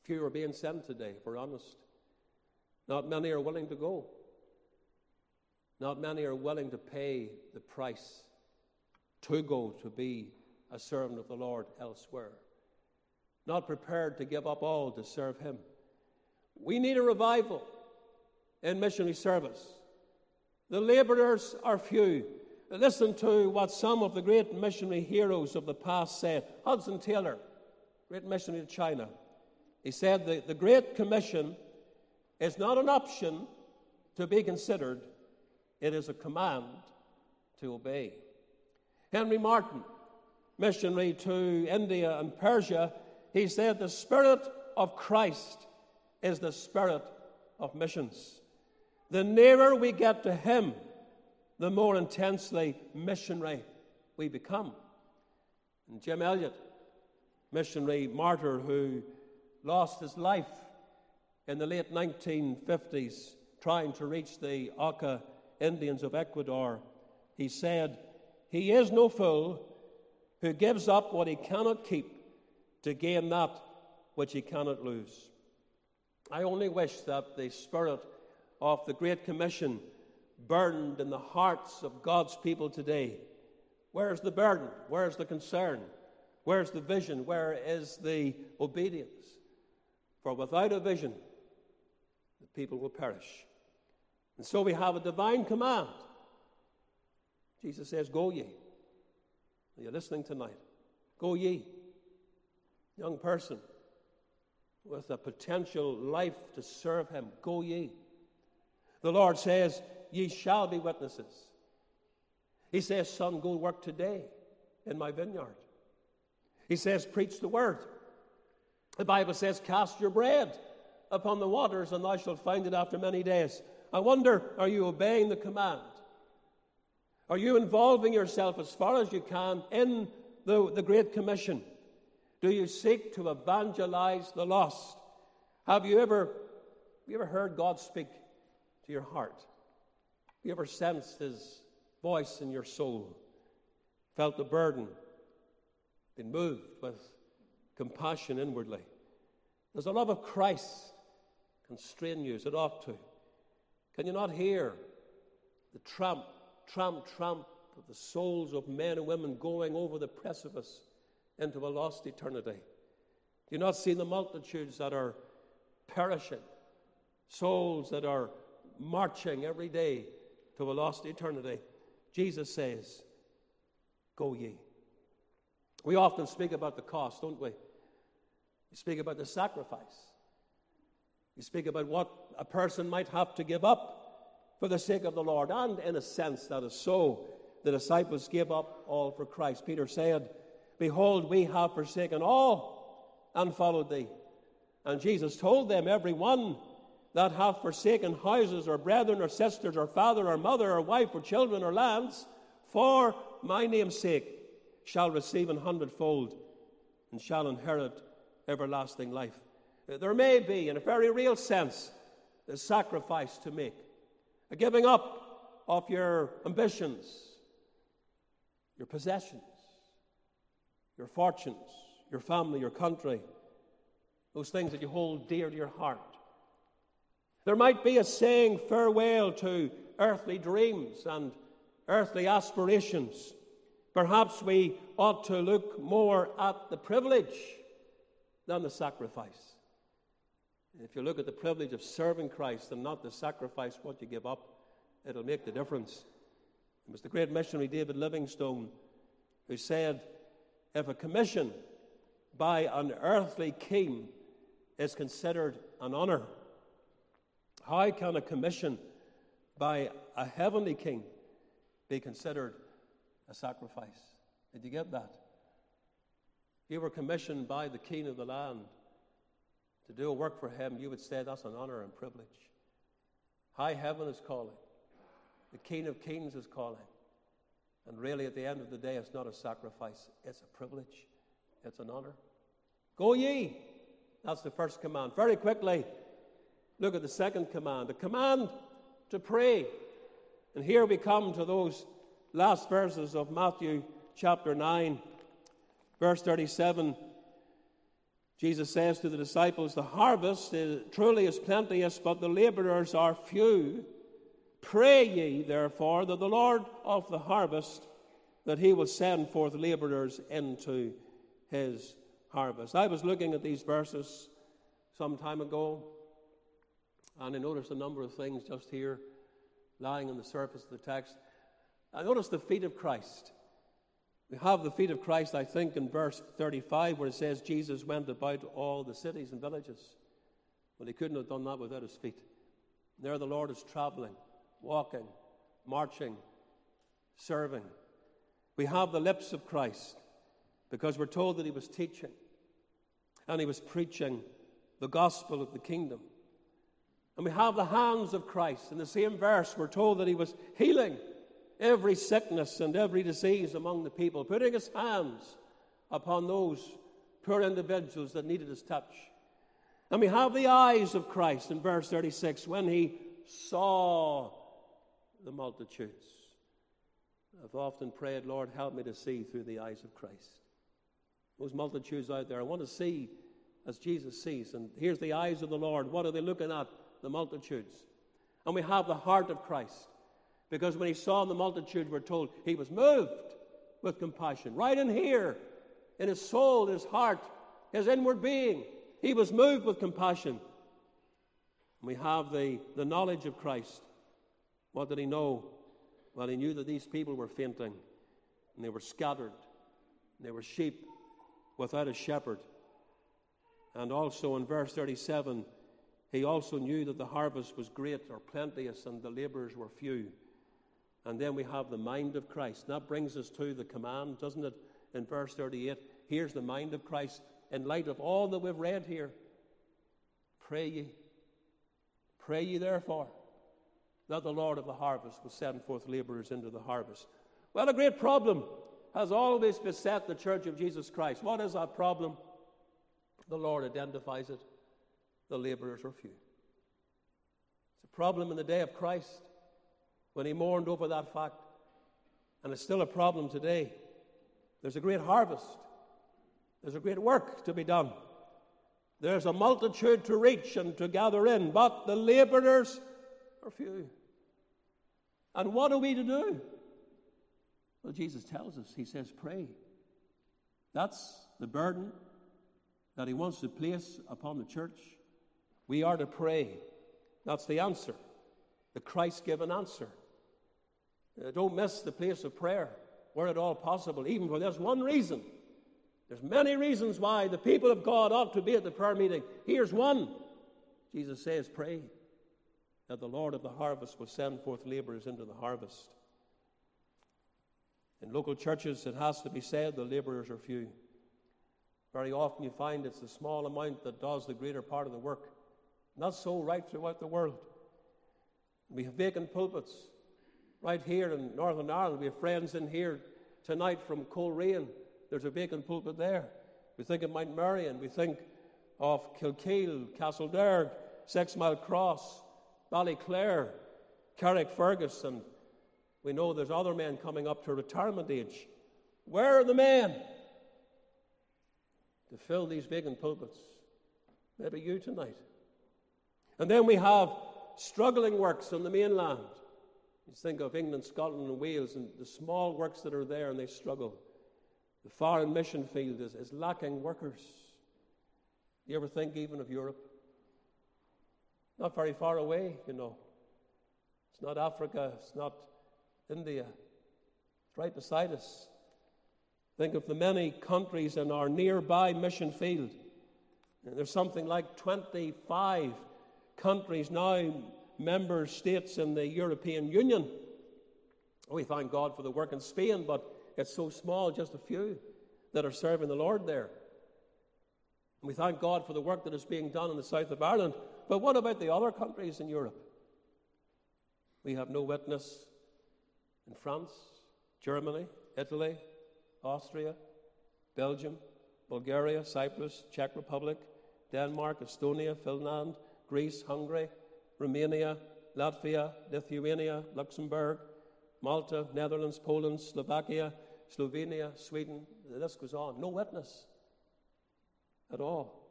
Few are being sent today, if we're honest. Not many are willing to go. Not many are willing to pay the price to go to be a servant of the Lord elsewhere. Not prepared to give up all to serve Him. We need a revival in missionary service. The laborers are few. Listen to what some of the great missionary heroes of the past said. Hudson Taylor, great missionary to China. He said the, the Great Commission is not an option to be considered, it is a command to obey. Henry Martyn, missionary to India and Persia, he said, The Spirit of Christ is the spirit of missions. The nearer we get to Him, the more intensely missionary we become. And Jim Elliot, missionary martyr who lost his life in the late 1950s trying to reach the Auca Indians of Ecuador. He said, He is no fool who gives up what he cannot keep to gain that which he cannot lose. I only wish that the spirit of the Great Commission burned in the hearts of God's people today. Where's the burden? Where's the concern? Where's the vision? Where is the obedience? For without a vision, the people will perish. And so we have a divine command. Jesus says, Go ye. Are you listening tonight? Go ye. Young person with a potential life to serve him, go ye. The Lord says, Ye shall be witnesses. He says, Son, go work today in my vineyard. He says, Preach the word. The Bible says, Cast your bread upon the waters, and thou shalt find it after many days. I wonder, are you obeying the command? Are you involving yourself as far as you can in the, the Great Commission? Do you seek to evangelize the lost? Have you ever, have you ever heard God speak to your heart? Have you ever sensed His voice in your soul? Felt the burden? Been moved with compassion inwardly? Does the love of Christ constrain you as it ought to? Can you not hear the tramp, tramp, tramp of the souls of men and women going over the precipice into a lost eternity? Do you not see the multitudes that are perishing, souls that are marching every day to a lost eternity? Jesus says, Go ye. We often speak about the cost, don't we? We speak about the sacrifice. We speak about what a person might have to give up for the sake of the Lord. And in a sense, that is so. The disciples gave up all for Christ. Peter said, Behold, we have forsaken all and followed thee. And Jesus told them, Every one that hath forsaken houses, or brethren, or sisters, or father, or mother, or wife, or children, or lands, for my name's sake, shall receive an hundredfold and shall inherit everlasting life. There may be, in a very real sense, a sacrifice to make, a giving up of your ambitions, your possessions, your fortunes, your family, your country, those things that you hold dear to your heart. There might be a saying farewell to earthly dreams and earthly aspirations. Perhaps we ought to look more at the privilege than the sacrifice. If you look at the privilege of serving Christ and not the sacrifice, what you give up, it'll make the difference. It was the great missionary David Livingstone who said, If a commission by an earthly king is considered an honor, how can a commission by a heavenly king be considered a sacrifice? Did you get that? you were commissioned by the king of the land to do a work for him, you would say that's an honor and privilege. High heaven is calling, the King of Kings is calling. And really, at the end of the day, it's not a sacrifice, it's a privilege, it's an honor. Go ye. That's the first command. Very quickly, look at the second command the command to pray. And here we come to those last verses of Matthew chapter 9. Verse 37 Jesus says to the disciples, The harvest is, truly is plenteous, but the laborers are few. Pray ye, therefore, that the Lord of the harvest, that he will send forth laborers into his harvest. I was looking at these verses some time ago, and I noticed a number of things just here lying on the surface of the text. I noticed the feet of Christ. We have the feet of Christ, I think, in verse 35, where it says Jesus went about all the cities and villages. Well, he couldn't have done that without his feet. There, the Lord is traveling, walking, marching, serving. We have the lips of Christ because we're told that he was teaching and he was preaching the gospel of the kingdom. And we have the hands of Christ. In the same verse, we're told that he was healing every sickness and every disease among the people, putting his hands upon those poor individuals that needed his touch. And we have the eyes of Christ in verse 36 when he saw the multitudes. I've often prayed, Lord, help me to see through the eyes of Christ. Those multitudes out there, I want to see as Jesus sees. And here's the eyes of the Lord. What are they looking at? The multitudes. And we have the heart of Christ. Because when he saw the multitude, we're told he was moved with compassion. Right in here, in his soul, his heart, his inward being, he was moved with compassion. And We have the, the knowledge of Christ. What did he know? Well, he knew that these people were fainting, and they were scattered, and they were sheep without a shepherd. And also in verse 37, he also knew that the harvest was great or plenteous, and the laborers were few. And then we have the mind of Christ. And that brings us to the command, doesn't it? In verse 38, here's the mind of Christ. In light of all that we've read here, pray ye. Pray ye therefore that the Lord of the harvest will send forth laborers into the harvest. Well, a great problem has always beset the Church of Jesus Christ. What is that problem? The Lord identifies it. The laborers are few. It's a problem in the day of Christ when he mourned over that fact. And it's still a problem today. There's a great harvest, there's a great work to be done. There's a multitude to reach and to gather in, but the laborers are few. And what are we to do? Well, Jesus tells us, He says, pray. That's the burden that He wants to place upon the church. We are to pray. That's the answer, the Christ given answer. Uh, don't miss the place of prayer where at all possible, even for this one reason. There's many reasons why the people of God ought to be at the prayer meeting. Here's one. Jesus says, pray that the Lord of the harvest will send forth laborers into the harvest. In local churches, it has to be said the laborers are few. Very often you find it's the small amount that does the greater part of the work. Not so right throughout the world. We have vacant pulpits right here in Northern Ireland. We have friends in here tonight from Coleraine. There's a vacant pulpit there. We think of Mount Merrion. We think of Kilkeel, Castlederg, Six Mile Cross, Ballyclare, Carrickfergus, and we know there's other men coming up to retirement age. Where are the men to fill these vacant pulpits? Maybe you tonight. And then we have struggling works on the mainland. You think of England, Scotland, and Wales, and the small works that are there, and they struggle. The foreign mission field is, is lacking workers. You ever think even of Europe? Not very far away, you know. It's not Africa, it's not India. It's right beside us. Think of the many countries in our nearby mission field. There's something like 25 countries now member states in the European Union. Oh, we thank God for the work in Spain, but it's so small, just a few that are serving the Lord there. And we thank God for the work that is being done in the south of Ireland. But what about the other countries in Europe? We have no witness in France, Germany, Italy, Austria, Belgium, Bulgaria, Cyprus, Czech Republic, Denmark, Estonia, Finland, Greece, Hungary, Romania, Latvia, Lithuania, Luxembourg, Malta, Netherlands, Poland, Slovakia, Slovenia, Sweden. The list goes on. No witness at all.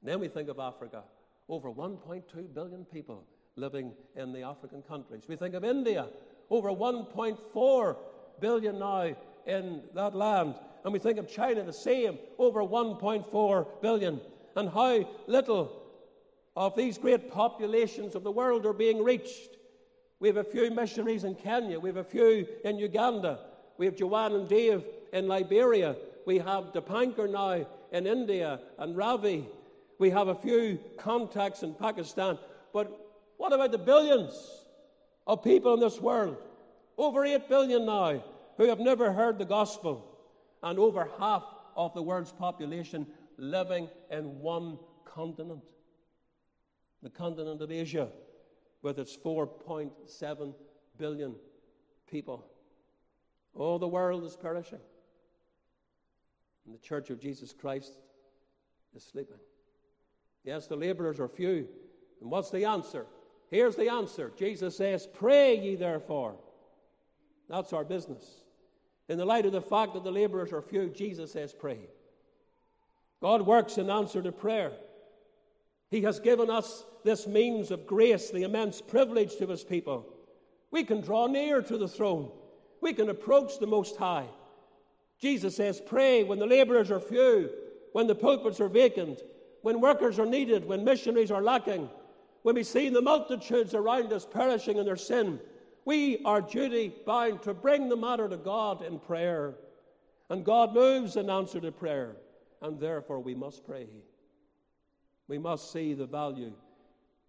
And then we think of Africa. Over 1.2 billion people living in the African countries. We think of India. Over 1.4 billion now in that land. And we think of China the same, over 1.4 billion. And how little of these great populations of the world are being reached. We have a few missionaries in Kenya, we have a few in Uganda, we have Joanne and Dave in Liberia, we have Dipankar now in India and Ravi, we have a few contacts in Pakistan. But what about the billions of people in this world? Over 8 billion now who have never heard the gospel, and over half of the world's population living in one continent the continent of Asia, with its 4.7 billion people. All the world is perishing. And the church of Jesus Christ is sleeping. Yes, the laborers are few. And what's the answer? Here's the answer Jesus says, Pray ye therefore. That's our business. In the light of the fact that the laborers are few, Jesus says, Pray. God works in answer to prayer. He has given us this means of grace, the immense privilege to his people. We can draw near to the throne. We can approach the Most High. Jesus says, Pray when the laborers are few, when the pulpits are vacant, when workers are needed, when missionaries are lacking, when we see the multitudes around us perishing in their sin. We are duty bound to bring the matter to God in prayer. And God moves in answer to prayer, and therefore we must pray. We must see the value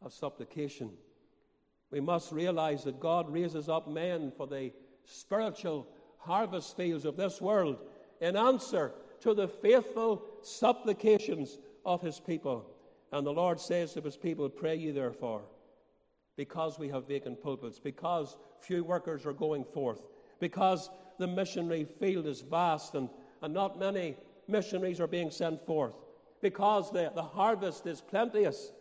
of supplication. We must realize that God raises up men for the spiritual harvest fields of this world in answer to the faithful supplications of his people. And the Lord says to his people, Pray ye therefore, because we have vacant pulpits, because few workers are going forth, because the missionary field is vast and, and not many missionaries are being sent forth, because the, the harvest is plenteous,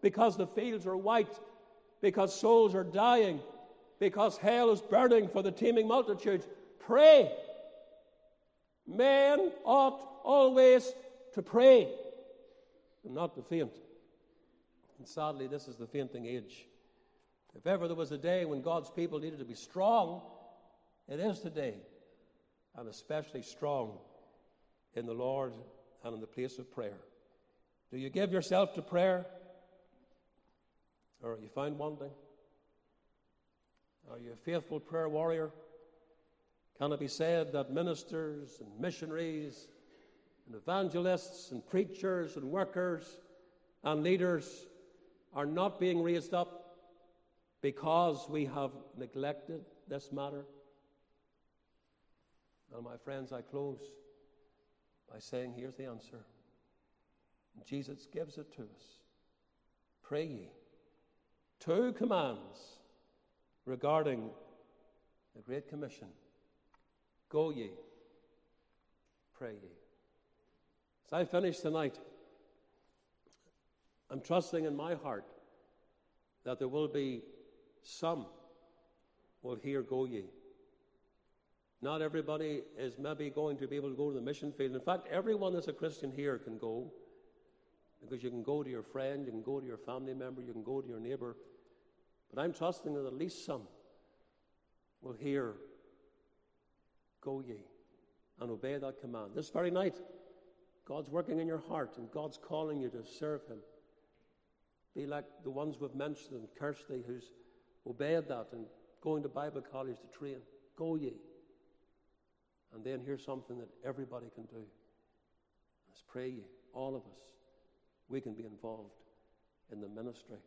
because the fields are white, because souls are dying, because hell is burning for the teeming multitude. Pray. Men ought always to pray and not to faint. And sadly, this is the fainting age. If ever there was a day when God's people needed to be strong, it is today, and especially strong in the Lord and in the place of prayer. Do you give yourself to prayer? Or are you found wanting? Are you a faithful prayer warrior? Can it be said that ministers and missionaries and evangelists and preachers and workers and leaders are not being raised up because we have neglected this matter? Well, my friends, I close by saying, here's the answer. Jesus gives it to us. Pray ye. Two commands regarding the Great Commission Go ye, pray ye. As I finish tonight, I'm trusting in my heart that there will be some will hear Go ye. Not everybody is maybe going to be able to go to the mission field. In fact, everyone that's a Christian here can go because you can go to your friend, you can go to your family member, you can go to your neighbor. But I'm trusting that at least some will hear Go ye and obey that command. This very night, God's working in your heart and God's calling you to serve Him. Be like the ones we've mentioned, and Kirsty, who's obeyed that and going to Bible college to train. Go ye. And then here's something that everybody can do. Let's pray ye, all of us. We can be involved in the ministry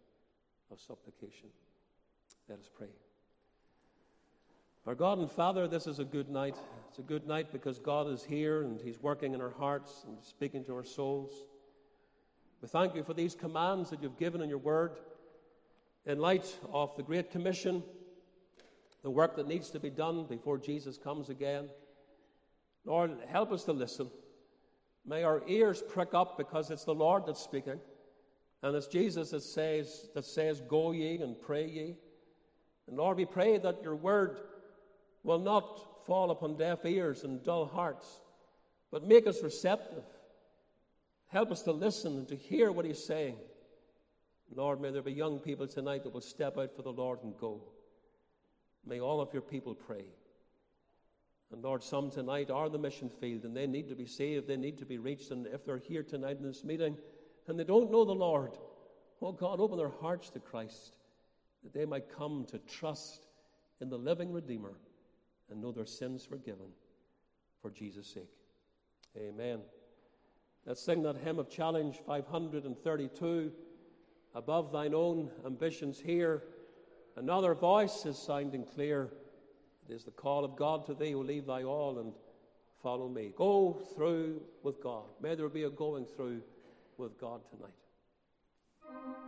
of supplication. Let us pray. Our God and Father, this is a good night. It's a good night because God is here and He's working in our hearts and speaking to our souls. We thank you for these commands that you've given in your word in light of the Great Commission, the work that needs to be done before Jesus comes again. Lord, help us to listen. May our ears prick up because it's the Lord that's speaking. And it's Jesus that says, that says, Go ye and pray ye. And Lord, we pray that your word will not fall upon deaf ears and dull hearts, but make us receptive. Help us to listen and to hear what He's saying. Lord, may there be young people tonight that will step out for the Lord and go. May all of your people pray. And Lord, some tonight are the mission field and they need to be saved, they need to be reached. And if they're here tonight in this meeting and they don't know the Lord, oh God, open their hearts to Christ that they might come to trust in the living Redeemer and know their sins forgiven for Jesus' sake. Amen. Let's sing that hymn of challenge 532 above thine own ambitions here. Another voice is sounding clear. It is the call of God to thee, who leave thy all and follow me. Go through with God. May there be a going through with God tonight.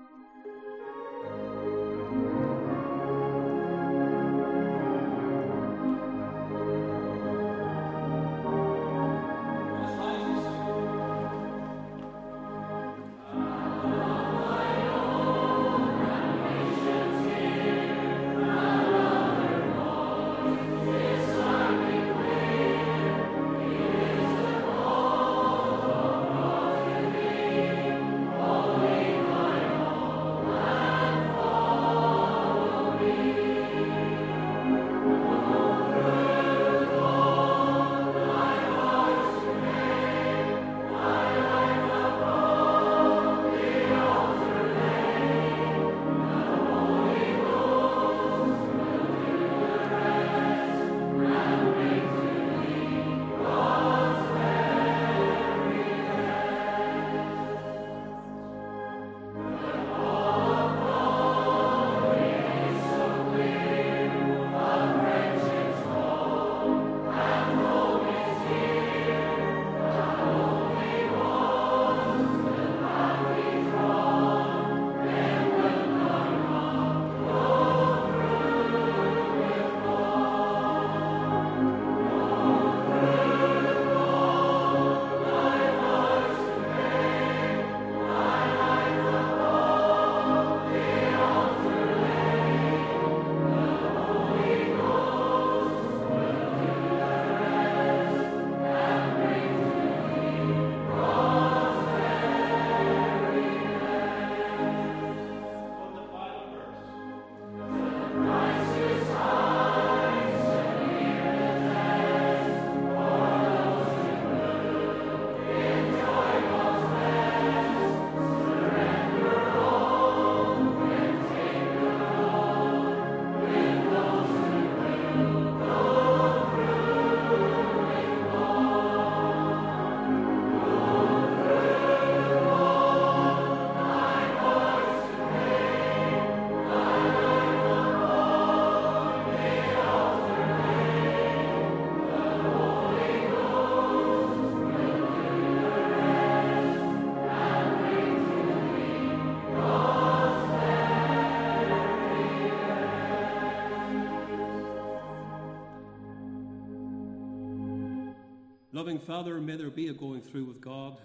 Loving Father, may there be a going through with God.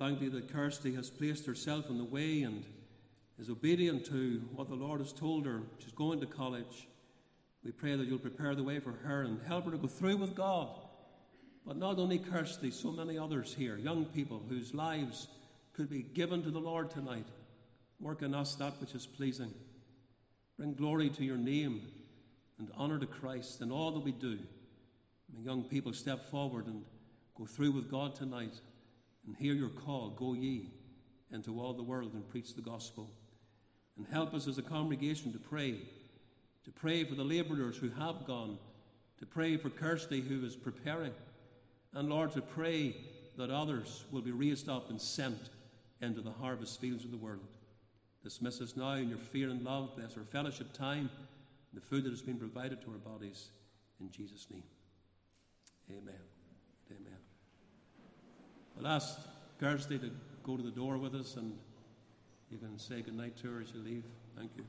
Thank thee that Kirsty has placed herself in the way and is obedient to what the Lord has told her. She's going to college. We pray that you'll prepare the way for her and help her to go through with God. But not only Kirsty, so many others here, young people whose lives could be given to the Lord tonight. Work in us that which is pleasing. Bring glory to your name and honour to Christ in all that we do. May young people step forward and go through with God tonight and hear your call, Go ye into all the world and preach the gospel. And help us as a congregation to pray, to pray for the labourers who have gone, to pray for Kirsty who is preparing, and Lord, to pray that others will be raised up and sent into the harvest fields of the world. Dismiss us now in your fear and love. Bless our fellowship time, the food that has been provided to our bodies. In Jesus' name. Amen. Amen. I'll ask Kirsty to go to the door with us and you can say goodnight to her as you leave. Thank you.